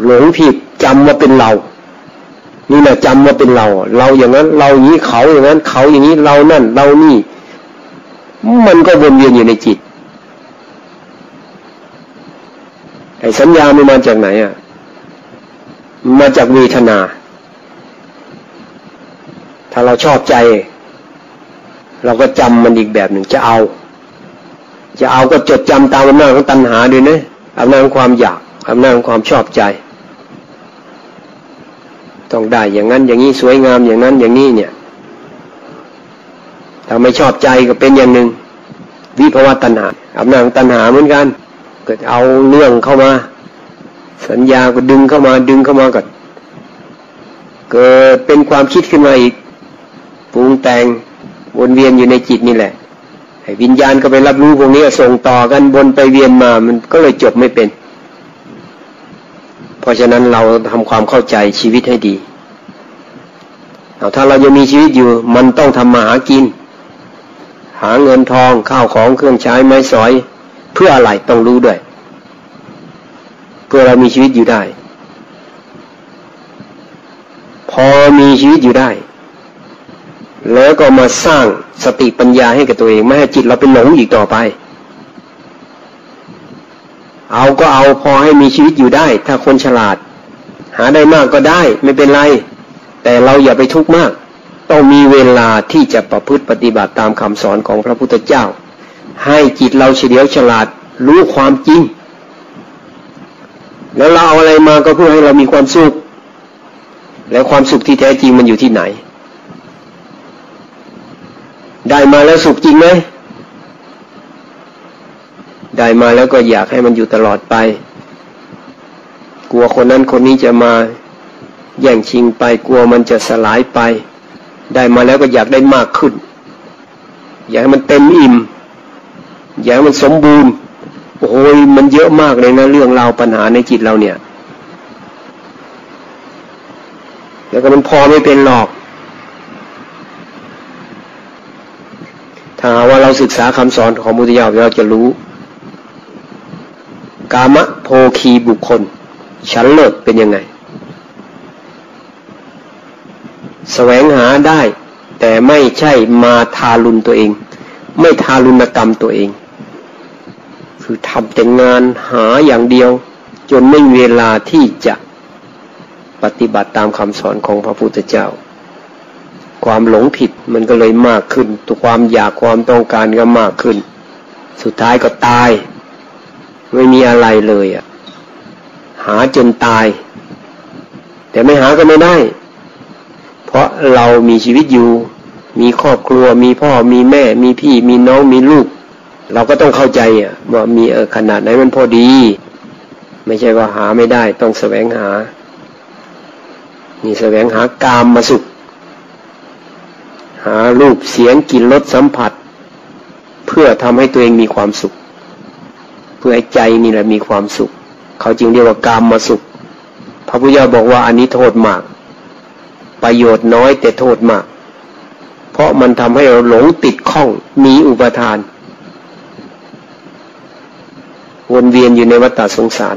[SPEAKER 1] หลงผิดจำว่าเป็นเรา นี่แหละจำว่าเป็นเรา เราอย่างนั้น เราอย่างนี้เขาอย่างนั้น เขาอย่างนี้เรานั่น เรานี่ มันก็วนเวียนอยู่ในจิตไอ้สัญญามันมาจากไหนอะ มาจากเวทนา ถ้าเราชอบใจ เราก็จำมันอีกแบบหนึ่งจะเอา จะเอาก็จดจำตามอำนาจของตัณหาด้วยนะอำนาจของความอยากอำนาจของความชอบใจ ต้องได้อย่างนั้นอย่างนี้สวยงามอย่างนั้นอย่างนี้เนี่ยถ้าไม่ชอบใจก็เป็นอย่างหนึ่ง วิภวตัณหาอำนาจของตัณหาเหมือนกัน เกิดเอาเรื่องเข้ามา สัญญาก็ดึงเข้ามาดึงเข้ามาก็เกิดเป็นความคิดขึ้นมาอีกปรุงแต่งวนเวียนอยู่ในจิตนี่แหละให้วิญญาณก็ไปรับรู้พวกนี้ส่งต่อกันบนไปเวียนมามันก็เลยจบไม่เป็น เพราะฉะนั้นเราทำความเข้าใจชีวิตให้ดีเอาถ้าเราจะมีชีวิตอยู่ มันต้องทำมาหากิน หาเงินทองข้าวของเครื่องใช้ไม้สอย เพื่ออะไรต้องรู้ด้วย เพื่อเรามีชีวิตอยู่ได้ พอมีชีวิตอยู่ได้ แล้วก็มาสร้างสติปัญญาให้กับตัวเอง ไม่ให้จิตเราเป็นหลงอีกต่อไป เอาก็เอาพอให้มีชีวิตอยู่ได้ ถ้าคนฉลาด หาได้มากก็ได้ไม่เป็นไร แต่เราอย่าไปทุกข์มาก ต้องมีเวลาที่จะประพฤติปฏิบัติตามคำสอนของพระพุทธเจ้า ให้จิตเราเฉลียวฉลาดรู้ความจริง แล้วเราเอาอะไรมาก็เพื่อให้เรามีความสุข แล้วความสุขที่แท้จริงมันอยู่ที่ไหน ได้มาแล้วสุขจริงไหม ได้มาแล้วก็อยากให้มันอยู่ตลอดไป กลัวคนนั้นคนนี้จะมาแย่งชิงไปกลัวมันจะสลายไป ได้มาแล้วก็อยากได้มากขึ้น อยากให้มันเต็มอิ่ม อยากให้มันสมบูรณ์โอ้ยมันเยอะมากเลยนะเรื่องราวปัญหาในจิตเราเนี่ย แล้วก็มันพอไม่เป็นหรอก ถ้าว่าเราศึกษาคำสอนของมุติยาเราจะรู้ กามะโพคีบุคคลฉันเลิศเป็นยังไง แสวงหาได้ แต่ไม่ใช่มาทารุณตัวเอง ไม่ทารุณกรรมตัวเอง คือทำแต่งานหาอย่างเดียว จนไม่มีเวลาที่จะปฏิบัติตามคำสอนของพระพุทธเจ้า ความหลงผิดมันก็เลยมากขึ้น ตัวความอยากความต้องการก็มากขึ้น สุดท้ายก็ตาย ไม่มีอะไรเลยอะ หาจนตาย แต่ไม่หาก็ไม่ได้ เพราะเรามีชีวิตอยู่ มีครอบครัว มีพ่อมีแม่ มีพี่มีน้องมีลูก เราก็ต้องเข้าใจอะว่ามีเออขนาดไหนมันพอดี ไม่ใช่ว่าหาไม่ได้ ต้องแสวงหา นี่แสวงหากามมาสุข หารูปเสียงกลิ่นรสสัมผัส เพื่อทำให้ตัวเองมีความสุข พื่อให้ใจนี่แหละมีความสุข เขาจึงเรียกว่ากามมาสุข พระพุทธเจ้าบอกว่าอันนี้โทษมาก ประโยชน์น้อยแต่โทษมาก เพราะมันทำให้เราหลงติดข้องมีอุปทาน วนเวียนอยู่ในวัฏสงสาร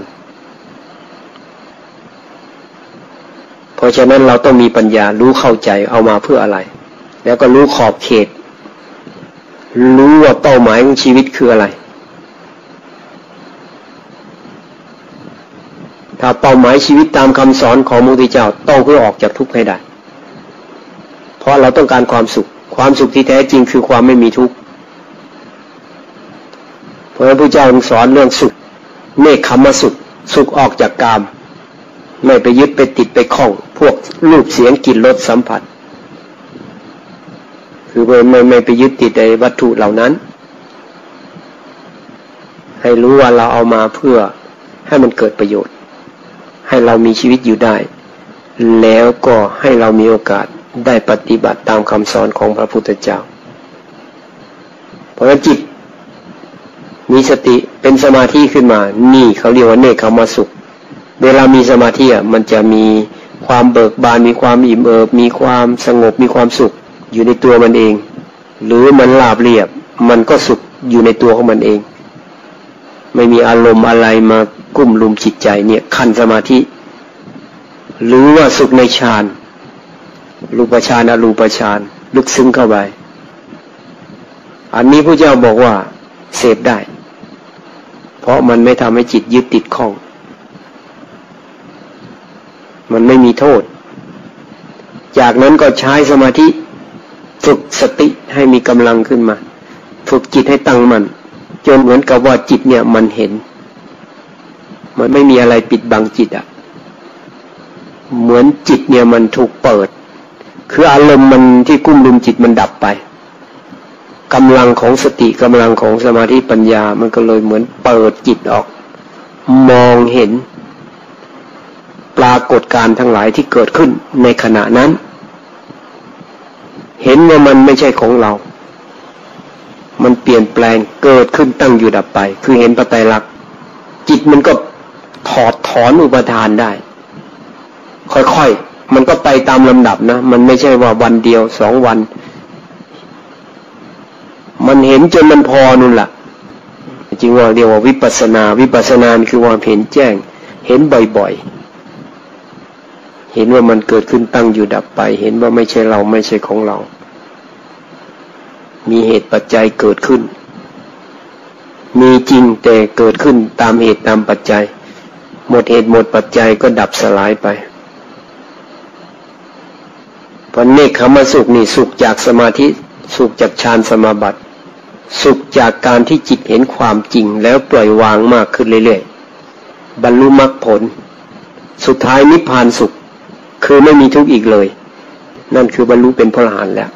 [SPEAKER 1] เพราะฉะนั้นเราต้องมีปัญญารู้เข้าใจเอามาเพื่ออะไร แล้วก็รู้ขอบเขต รู้ว่าเป้าหมายของชีวิตคืออะไร ถ้า เป้าหมายชีวิตตามคำสอนของมุติเจ้าต้องเพื่อออกจากทุกข์ให้ได้ เพราะเราต้องการความสุข ความสุขที่แท้จริงคือความไม่มีทุกข์พระพุทธเจ้าสอนเรื่องสุขเนคขมสุข สุขออกจากกาม ไม่ไปยึดไปติดไปคล้อง พวกรูปเสียงกลิ่นรสสัมผัส คือไม่ไม่ไม่ไปยึดติดในวัตถุเหล่านั้น ให้รู้ว่าเราเอามาเพื่อให้มันเกิดประโยชน์ ให้เรามีชีวิตอยู่ได้ แล้วก็ให้เรามีโอกาสได้ปฏิบัติตามคำสอนของพระพุทธเจ้า เพราะจิตมีสติเป็นสมาธิขึ้นมา นี่เขาเรียกว่าเนคขมาสุข เวลามีสมาธิอะมันจะมีความเบิกบาน มีความอิ่มเอิบ มีความสงบ มีความสุขอยู่ในตัวมันเอง หรือมันลาบเรียบ มันก็สุขอยู่ในตัวของมันเอง ไม่มีอารมณ์อะไรมา กุ้มลุมจิตใจเนี่ยขั้นสมาธิ หรือว่าสุขในฌานรูปฌานอรูปฌานลึกซึ้งเข้าไป อันนี้พระเจ้าบอกว่าเสพได้ เพราะมันไม่ทำให้จิตยึดติดข้อง มันไม่มีโทษ จากนั้นก็ใช้สมาธิ ฝึกสติให้มีกำลังขึ้นมา ฝึกจิตให้ตั้งมัน่นจนเหมือนกับว่าจิตเนี่ยมันเห็น มันไม่มีอะไรปิดบังจิตอะเหมือนจิตเนี่ยมันถูกเปิด คืออารมณ์มันที่กุ้มลุมจิตมันดับไปกำลังของสติกำลังของสมาธิปัญญา มันก็เลยเหมือนเปิดจิตออก มองเห็น ปรากฏการทั้งหลายที่เกิดขึ้นในขณะนั้น เห็นว่ามันไม่ใช่ของเรา มันเปลี่ยนแปลงเกิดขึ้นตั้งอยู่ดับไป คือเห็นปไตยลักษณ์จิตมันก็ ถอดถอนอุปทานได้ ค่อยๆ มันก็ไปตามลำดับนะ มันไม่ใช่ว่าวันเดียวสองวัน มันเห็นจนมันพอนู่นละ่ะ จริงว่าเรียกว่าวิปัสนา วิปัสนาคือความเห็นแจ้ง เห็นบ่อยๆ เห็นว่ามันเกิดขึ้นตั้งอยู่ดับไป เห็นว่าไม่ใช่เราไม่ใช่ของเรา มีเหตุปัจจัยเกิดขึ้นมีจริงแต่เกิดขึ้นตามเหตุตามปัจจัย หมดเหตุหมดปัจจัยก็ดับสลายไปพอเนคขมสุขนี่สุขจากสมาธิสุขจากฌานสมาบัติ สุขจากการที่จิตเห็นความจริงแล้วปล่อยวางมากขึ้นเรื่อยๆบรรลุมรรคผล สุดท้ายนิพพานสุข คือไม่มีทุกข์อีกเลย นั่นคือบรรลุเป็นพระอรหันต์แล้ว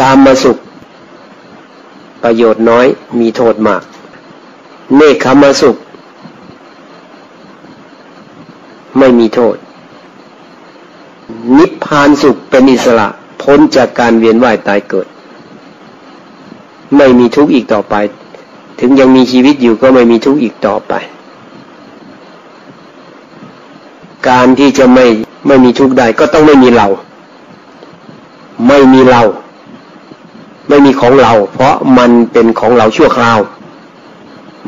[SPEAKER 1] การมาสุข ประโยชน์น้อยมีโทษมาก เนคขมาสุข ไม่มีโทษ นิพพานสุขเป็นอิสระ พ้นจากการเวียนว่ายตายเกิด ไม่มีทุกข์อีกต่อไป ถึงยังมีชีวิตอยู่ก็ไม่มีทุกข์อีกต่อไป การที่จะไม่ไม่มีทุกข์ได้ก็ต้องไม่มีเรา ไม่มีเรา ไม่มีของเรา เพราะมันเป็นของเราชั่วคราว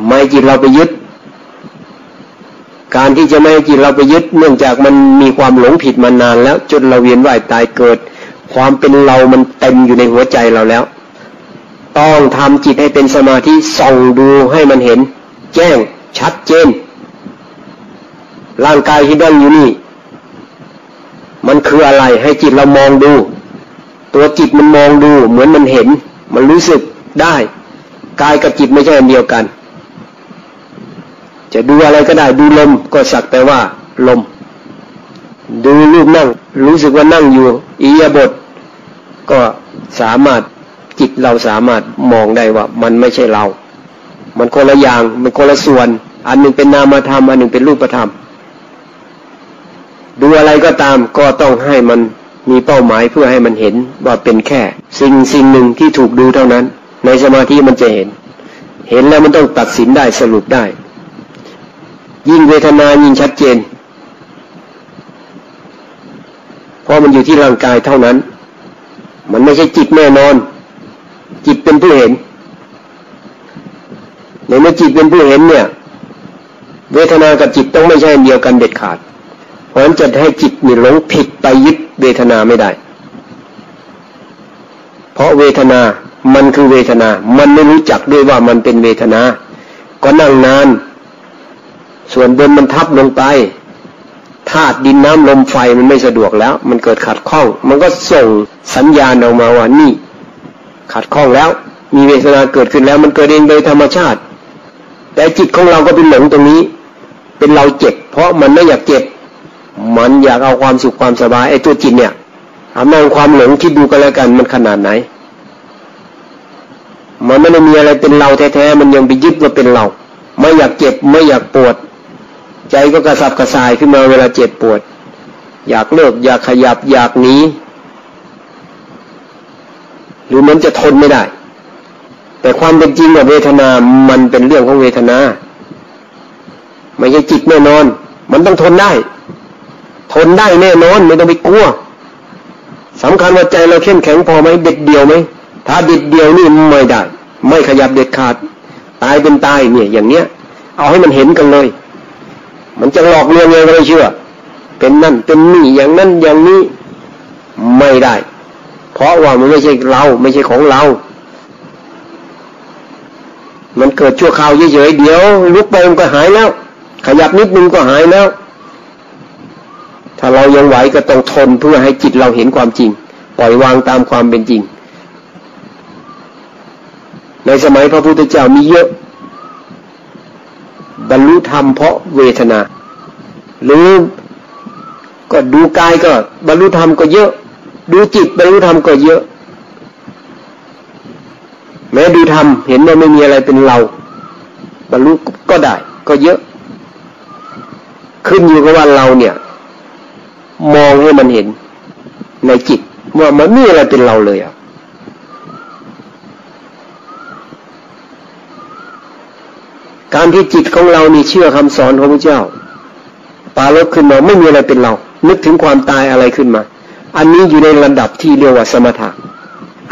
[SPEAKER 1] ไม่จิตเราไปยึด การที่จะไม่ให้จิตเราไปยึด เนื่องจากมันมีความหลงผิดมานานแล้วจนเราเวียนว่ายตายเกิด ความเป็นเรามันเต็มอยู่ในหัวใจเราแล้ว ต้องทำจิตให้เป็นสมาธิส่องดูให้มันเห็น แจ้งชัดเจน ร่างกายที่ดั้งอยู่นี่ มันคืออะไรให้จิตเรามองดู ตัวจิตมันมองดู เหมือนมันเห็น มันรู้สึกได้กายกับจิตไม่ใช่อันเดียวกัน จะดูอะไรก็ได้ดูลมก็สักแต่ว่าลม ดูรูปนั่ง รู้สึกว่านั่งอยู่อียบท ก็สามารถจิตเราสามารถมองได้ว่า มันไม่ใช่เรา มันคนละอย่างมันคนละส่วน อันหนึ่งเป็นนามธรรม อันหนึ่งเป็นรูปธรรม ดูอะไรก็ตามก็ต้องให้มันมีเป้าหมายเพื่อให้มันเห็นว่าเป็นแค่ สิ่งสิ่งหนึ่งที่ถูกดูเท่านั้น ในสมาธิมันจะเห็น เห็นแล้วมันต้องตัดสินได้สรุปได้ ยิ่งเวทนายิ่งชัดเจน เพราะมันอยู่ที่ร่างกายเท่านั้น มันไม่ใช่จิตแน่นอน จิตเป็นผู้เห็นในเมื่อจิตเป็นผู้เห็นเนี่ย เวทนากับจิตต้องไม่ใช่เดียวกันเด็ดขาด เพราะฉะนั้นจะให้จิตมีหลงผิดไปยึดเวทนาไม่ได้ เพราะเวทนามันคือเวทนา มันไม่รู้จักด้วยว่ามันเป็นเวทนา ก็นั่งนาน ส่วนบนมันทับลงไปธาตุดินน้ำลมไฟมันไม่สะดวกแล้ว มันเกิดขัดข้อง มันก็ส่งสัญญาณออกมาว่านี่ ขัดข้องแล้ว มีเวทนาเกิดขึ้นแล้ว มันเกิดเองโดยธรรมชาติ แต่จิตของเราก็เป็นหลงตรงนี้ เป็นเราเจ็บ เพราะมันไม่อยากเจ็บ มันอยากเอาความสุขความสบายไอ้ตัวจิตเนี่ยอำนาจความหลงคิดดูกันแล้วกันมันขนาดไหน มันไม่ได้มีอะไรเป็นเราแท้ๆมันยังไปยึดว่าเป็นเรา ไม่อยากเจ็บไม่อยากปวด ใจก็กระสับกระส่ายขึ้นมาเวลาเจ็บปวด อยากเลิก อยากขยับอยากหนีหรือมันจะทนไม่ได้ แต่ความเป็นจริงว่าเวทนา มันเป็นเรื่องของเวทนาไม่ใช่จิตแน่นอน มันต้องทนได้ ทนได้แน่นอนไม่ต้องไปกลัวสำคัญว่าใจเราเข้มแข็งพอไหมเด็ดเดียวไหมถ้าเด็ดเดียวนี่ไม่ได้ ไม่ขยับเด็ดขาด ตายเป็นตายเนี่ย อย่างเนี้ย เอาให้มันเห็นกันเลย มันจะหลอกลวงยังไงเชื่อ เป็นนั่นเป็นนี่อย่างนั้นอย่างนี้ไม่ได้ เพราะว่ามันไม่ใช่เราไม่ใช่ของเรา มันเกิดชั่วคราวเฉยๆเดี๋ยวลุกไปมันก็หายแล้ว ขยับนิดนึงก็หายแล้ว ถ้าเรายังไหวก็ต้องทนเพื่อให้จิตเราเห็นความจริง ปล่อยวางตามความเป็นจริง ในสมัยพระพุทธเจ้ามีเยอะ บรรลุธรรมเพราะเวทนา หรือก็ดูกายก็บรรลุธรรมก็เยอะ ดูจิตบรรลุธรรมก็เยอะ แม้ดูธรรมเห็นว่าไม่มีอะไรเป็นเรา บรรลุก็ได้ก็เยอะ ขึ้นอยู่กับว่าเราเนี่ย มองให้มันเห็นในจิตว่ามันไม่มีอะไรเป็นเราเลยอะ การที่จิตของเรานี่เชื่อคำสอนของพระเจ้า ปาลบขึ้นมาไม่มีอะไรเป็นเรา นึกถึงความตายอะไรขึ้นมา อันนี้อยู่ในระดับที่เรียกว่าสมถะ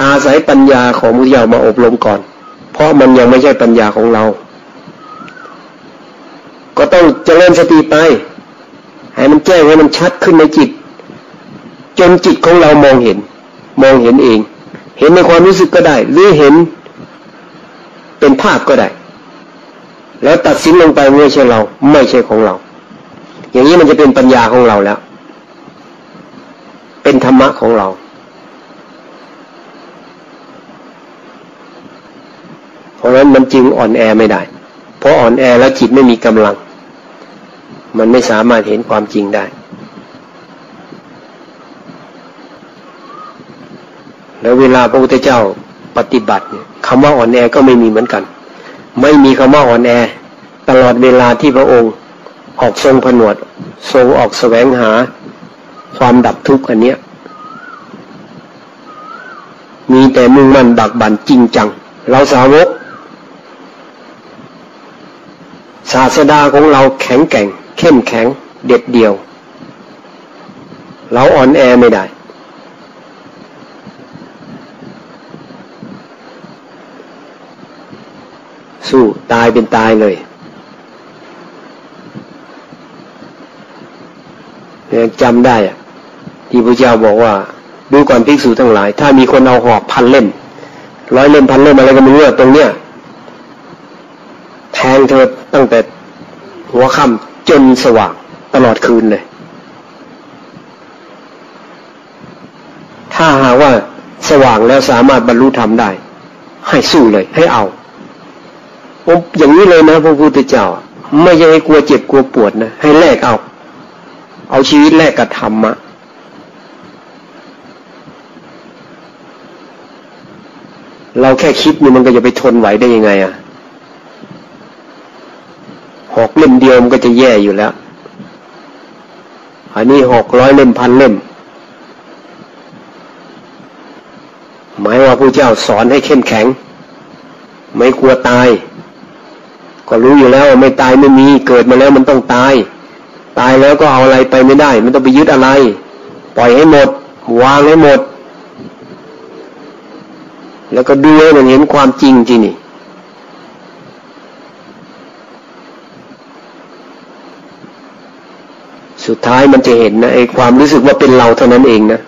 [SPEAKER 1] อาศัยปัญญาของพระเจ้ามาอบรมก่อน เพราะมันยังไม่ใช่ปัญญาของเรา ก็ต้องเจริญสติไป ให้มันแจ้งให้มันชัดขึ้นในจิต จนจิตของเรามองเห็น มองเห็นเอง เห็นในความรู้สึกก็ได้ หรือเห็นเป็นภาพก็ได้ แล้วตัดสินลงไปไม่ใช่เรา ไม่ใช่ของเรา อย่างนี้มันจะเป็นปัญญาของเราแล้ว เป็นธรรมะของเรา เพราะฉะนั้นมันจึงอ่อนแอไม่ได้ เพราะอ่อนแอแล้วจิตไม่มีกำลัง มันไม่สามารถเห็นความจริงได้ แล้วเวลาพระพุทธเจ้าปฏิบัติเนี่ยคำว่าอ่อนแอก็ไม่มีเหมือนกัน ไม่มีคำว่าอ่อนแอ ตลอดเวลาที่พระองค์ออกทรงผนวด ทรงออกแสวงหา ความดับทุกข์อันเนี้ย มีแต่มุ่งมั่นดักบันจริงจัง เราสาวก ศาสดาของเราแข็งแกร่ง เข้มแข็ง เด็ดเดี่ยว เราอ่อนแอไม่ได้ สู้ตายเป็นตายเลยยังจำได้อะที่พระเจ้าบอกว่า ดูก่อนภิกษุทั้งหลาย ถ้ามีคนเอาหอกพันเล่มร้อยเล่มพันเล่มอะไรก็ไม่รู้ตรงเนี้ยแทงเธอตั้งแต่หัวค่ำจนสว่างตลอดคืนเลย ถ้าหาว่าสว่างแล้วสามารถบรรลุธรรมได้ ให้สู้เลย ให้เอา ผมอย่างนี้เลยนะพระพุทธเจ้า ไม่ใช่ให้กลัวเจ็บกลัวปวดนะ ให้แลกเอา เอาชีวิตแลกกับธรรมะเราแค่คิดนี่มันก็จะไปทนไหวได้ยังไงอะ่ะหกเล่มเดียวมันก็จะแย่อยู่แล้ว อันนี้หกร้อยเล่มพันเล่ม หมายว่าพระเจ้าสอนให้เข้มแข็ง ไม่กลัวตาย ก็รู้อยู่แล้วไม่ตายไม่มีเกิดมาแล้วมันต้องตาย ตายแล้วก็เอาอะไรไปไม่ได้ มันต้องไปยึดอะไร ปล่อยให้หมดวางให้หมด แล้วก็ดูให้มันเห็นความจริงที่นี่สุดท้ายมันจะเห็นนะไอ้ความรู้สึกว่าเป็นเราเท่านั้นเองนะ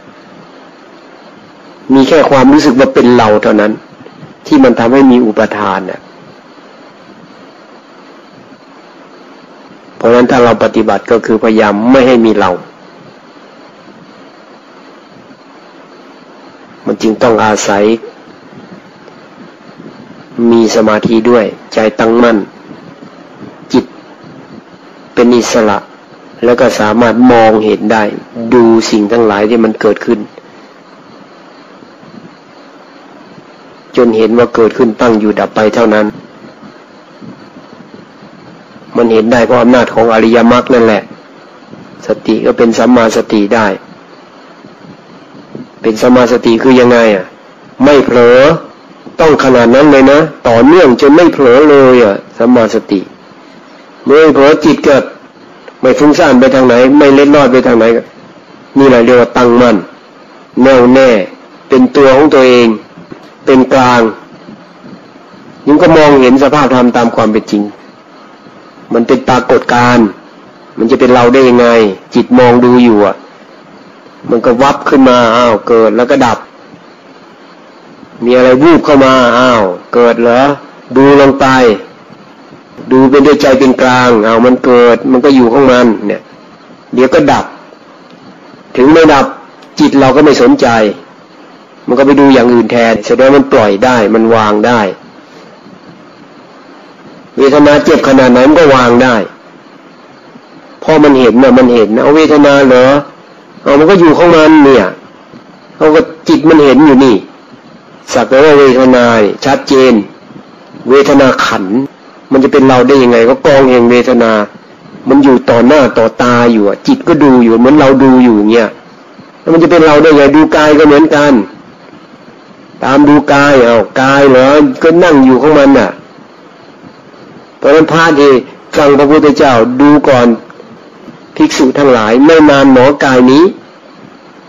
[SPEAKER 1] มีแค่ความรู้สึกว่าเป็นเราเท่านั้น ที่มันทำให้มีอุปทานนะ่ยเพ ราะฉะนั้นถ้าเราปฏิบัติก็คือพยายามไม่ให้มีเรา มันจึงต้องอาศัย มีสมาธิด้วย ใจตั้งมั่น จิตเป็นอิสระ แล้วก็สามารถมองเห็นได้ ดูสิ่งทั้งหลายที่มันเกิดขึ้น จนเห็นว่าเกิดขึ้นตั้งอยู่ดับไปเท่านั้น มันเห็นได้เพราะอำนาจของอริยมรรคนั่นแหละ สติก็เป็นสัมมาสติได้ เป็นสัมมาสติคือยังไงอะ ไม่เผลอต้องขนาดนั้นเลยนะ ต่อเนื่องจนไม่เผลอเลยอะสัมมาสติเมื่อเผลอจิตเกิดไม่ฟุ้งซ่านไปทางไหน ไม่เล็ดลอดไปทางไหนนี่แหละเรียกว่าตั้งมั่นแน่วแน่ เป็นตัวของตัวเอง เป็นกลางยิ่งก็มองเห็นสภาพธรรมตามความเป็นจริง มันเป็นปรากฏการมันจะเป็นเราได้ยังไง จิตมองดูอยู่อะ มันก็วับขึ้นมาอ้าวเกิดแล้วก็ดับ มีอะไรวูบเข้ามาอ้าวเกิดเหรอดูลงไป ดูเป็นด้วยใจเป็นกลางอ้าวมันเกิด มันก็อยู่ของมัน เนี่ย เดี๋ยวก็ดับ ถึงไม่ดับจิตเราก็ไม่สนใจ มันก็ไปดูอย่างอื่นแทนแสดงมันปล่อยได้ มันวางได้ เวทนาเจ็บขนาดไหนมันก็วางได้พอมันเห็นนะมันเห็นเอาเวทนาเหรอเอามันก็อยู่ของมันเนี่ยเอาก็จิตมันเห็นอยู่นี่ สักแต่ว่าเวทนาชัดเจน เวทนาขัน มันจะเป็นเราได้ยังไง ก็กองแห่งเวทนา มันอยู่ต่อหน้าต่อตาอยู่จิตก็ดูอยู่เหมือนเราดูอยู่เงี้ยแล้วมันจะเป็นเราได้ยังไงดูกายก็เหมือนกัน ตามดูกายเอากายเหรอก็นั่งอยู่ของมันน่ะ ราะนั้นพระที่ฟังพระพุทธเจ้าดูก่อนภิกษุทั้งหลายไม่นานหมอกายนี้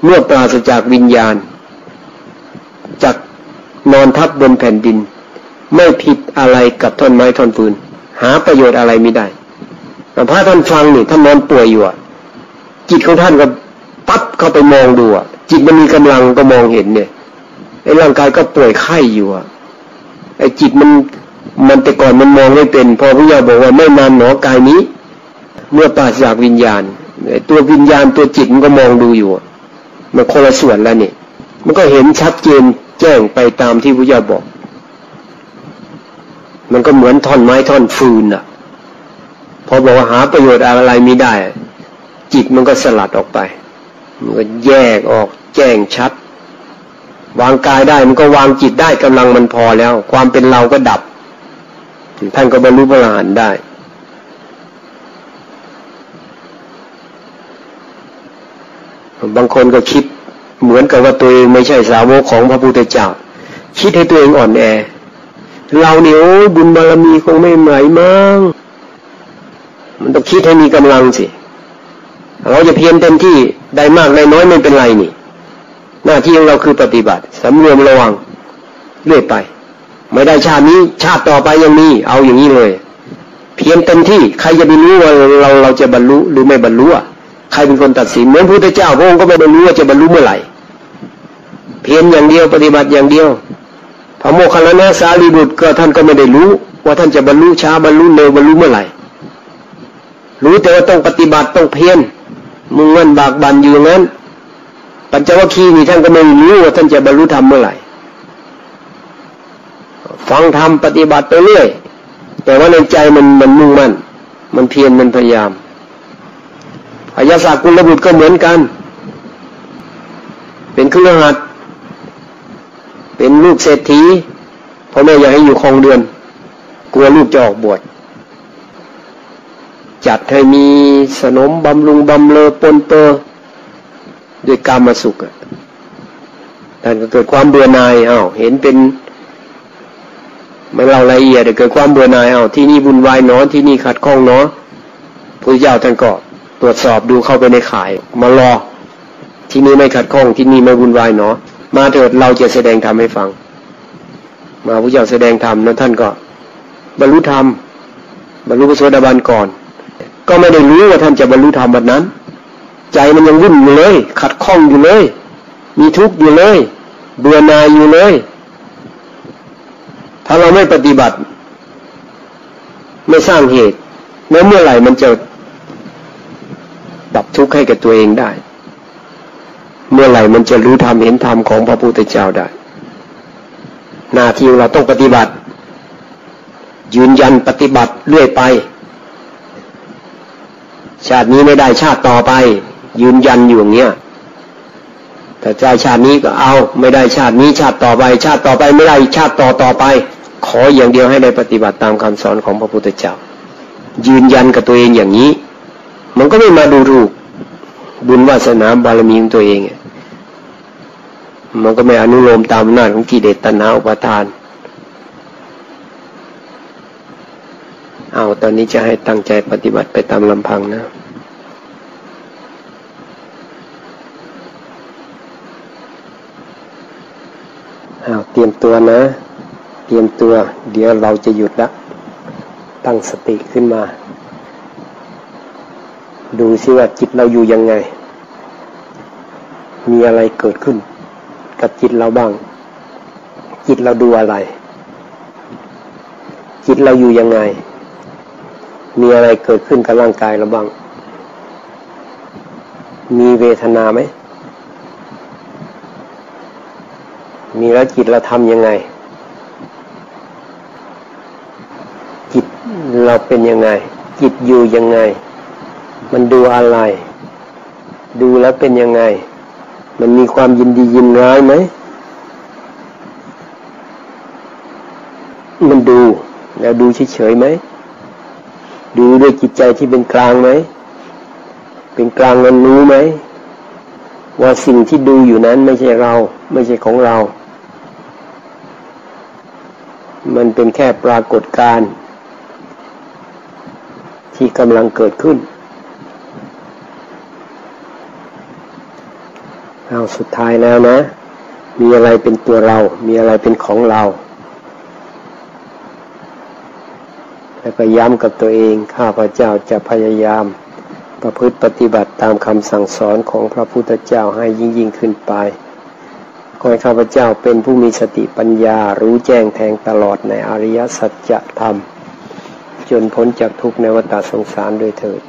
[SPEAKER 1] เมื่อปราศจากวิญญาณจากนอนทับบนแผ่นดิน ไม่ผิดอะไรกับท่อนไม้ท่อนฟืน หาประโยชน์อะไรไม่ได้พระท่านฟังนี่ท่านนอนป่วยอยู่จิตของท่านก็ปั๊บเข้าไปมองดูจิตมันมีกำลังก็มองเห็นเนี่ยไอ้ร่างกายก็ป่วยไข้อยู่ไอ้จิตมัน มันแต่ก่อนมันมองไม่เป็น พอพระยาบอกว่าไม่นานหนอกายนี้ เมื่อปราศจากวิญญาณตัววิญญาณตัวจิตมันก็มองดูอยู่ มันคนละส่วนแล้วเนี่ยมันก็เห็นชัดเจนแจ้งไปตามที่พระเจ้าบอก มันก็เหมือนท่อนไม้ท่อนฟืนอะ พอบอกว่าหาประโยชน์อะไรไม่ได้ จิตมันก็สลัดออกไปมันก็แยกออกแจ้งชัด วางกายได้มันก็วางจิตได้กำลังมันพอแล้ว ความเป็นเราก็ดับ ท่านก็บรรลุพระอรหันต์ได้บางคนก็คิดเหมือนกับว่าตัวเองไม่ใช่สาวกของพระพุทธเจ้า คิดให้ตัวเองอ่อนแอ เราเนี่ยโอ้บุญบารมีคงไม่ไหวมั้งมันต้องคิดให้มีกำลังสิ เราจะเพียรเต็มที่ได้มากได้น้อยไม่เป็นไรนี่ หน้าที่ของเราคือปฏิบัติสำรวมระวังเรื่อยไป ไม่ได้ชาตินี้ชาติต่อไปยังมี เอาอย่างนี้เลย เพียรเต็มที่ใครจะไปรู้ว่าเราเราจะบรรลุหรือไม่บรรลุอะใครเป็นคนตัดสินเหมือนพระพุทธเจ้าพระองค์ก็ไม่ได้รู้ว่าจะบรรลุเมื่อไหร่ เพียรอย่างเดียวปฏิบัติอย่างเดียวพระโมคคัลลานะสารีบุตรก็ท่านก็ไม่ได้รู้ ว่าท่านจะบรรลุช้าบรรลุเร็วบรรลุเมื่อไหร่ รู้แต่ว่าต้องปฏิบัติต้องเพียรมุ่งมั่นบากบันอยู่นั้นปัญจวัคคีย์นี่ท่านก็ไม่รู้ว่าท่านจะบรรลุธรรมเมื่อไหร่ ฟังธรรมปฏิบัติไปเรื่อยแต่ว่าในใจมันมันมุ่งมั่นมันเพียรมันพยายามอายาศักกุลบุตรก็เหมือนกัน เป็นเครือขัดเป็นลูกเศรษฐีพ่อแม่อยากให้อยู่คลองเดือน กลัวลูกจะออกบวชจัดให้มีสนมบำรุงบำเลอปนเปอด้วยกรรมสุขท่านก็เกิดความเบื่อหน่ายอ้าวเห็นเป็น ไม่เล่าละเอียดเกิดความเบื่อหน่ายอ้าวที่นี่บุญวายเนาะที่นี่ขัดข้องเนาะพระเจ้าท่านก็ตรวจสอบดูเข้าไปในข่าย มารอที่นี่ไม่ขัดข้องที่นี่ไม่วุ่นวายเนาะมาเถิดเราจะแสดงธรรมให้ฟัง มาพระเจ้าแสดงธรรมนั้นท่านก็บรรลุธรรมบรรลุพระโสดาบันก่อน ก็ไม่ได้รู้ว่าท่านจะบรรลุธรรมแบบนั้น ใจมันยังวุ่นอยู่เลย ขัดข้องอยู่เลย มีทุกข์อยู่เลย เบื่อหน่ายอยู่เลย ถ้าเราไม่ปฏิบัติ ไม่สร้างเหตุ แล้วเมื่อไหร่มันจะดับทุกข์ให้กับตัวเองได้ เมื่อไหร่มันจะรู้ธรรมเห็นธรรมของพระพุทธเจ้าได้ หน้าที่เราต้องปฏิบัติ ยืนยันปฏิบัติเรื่อยไป ชาตินี้ไม่ได้ชาติต่อไป ยืนยันอยู่อย่างเงี้ยแต่ใจชาตินี้ก็เอา ไม่ได้ชาตินี้ชาติต่อไป ชาติต่อไปไม่ได้ชาติต่อต่อไป ขออย่างเดียวให้ได้ปฏิบัติตามคำสอนของพระพุทธเจ้า ยืนยันกับตัวเองอย่างนี้ มันก็ไม่มาดูถูกบุญวาสนาบารมีของตัวเอง มันก็ไม่อนุโลมตามอำนาจของกิเลสตัณหาอุปาทาน เอาตอนนี้จะให้ตั้งใจปฏิบัติไปตามลำพังนะเอาเตรียมตัวนะ เตรียมตัว เดี๋ยวเราจะหยุดละตั้งสติขึ้นมา ดูซิว่าจิตเราอยู่ยังไง มีอะไรเกิดขึ้น กับจิตเราบ้าง จิตเราดูอะไร จิตเราอยู่ยังไง มีอะไรเกิดขึ้นกับร่างกายเราบ้าง มีเวทนาไหมมีแล้วจิตเราทำยังไง จิต เราเป็นยังไง จิตอยู่ยังไง มันดูอะไร ดูแล้วเป็นยังไง มันมีความยินดียินร้ายไหมมันดู แล้วดูเฉยๆไหมดูด้วยจิตใจที่เป็นกลางไหมเป็นกลางมันรู้ไหมว่าสิ่งที่ดูอยู่นั้นไม่ใช่เรา ไม่ใช่ของเรา มันเป็นแค่ปรากฏการณ์ ที่กำลังเกิดขึ้นเอาสุดท้ายแล้วนะ มีอะไรเป็นตัวเรา มีอะไรเป็นของเรา แล้วก็ย้ำกับตัวเอง ข้าพเจ้าจะพยายาม ประพฤติปฏิบัติตามคำสั่งสอนของพระพุทธเจ้าให้ยิ่งยิ่งขึ้นไปขอให้ข้าพเจ้าเป็นผู้มีสติปัญญารู้แจ้งแทงตลอดในอริยสัจธรรม จนพ้นจากทุกข์ในวัฏสงสารด้วยเถิด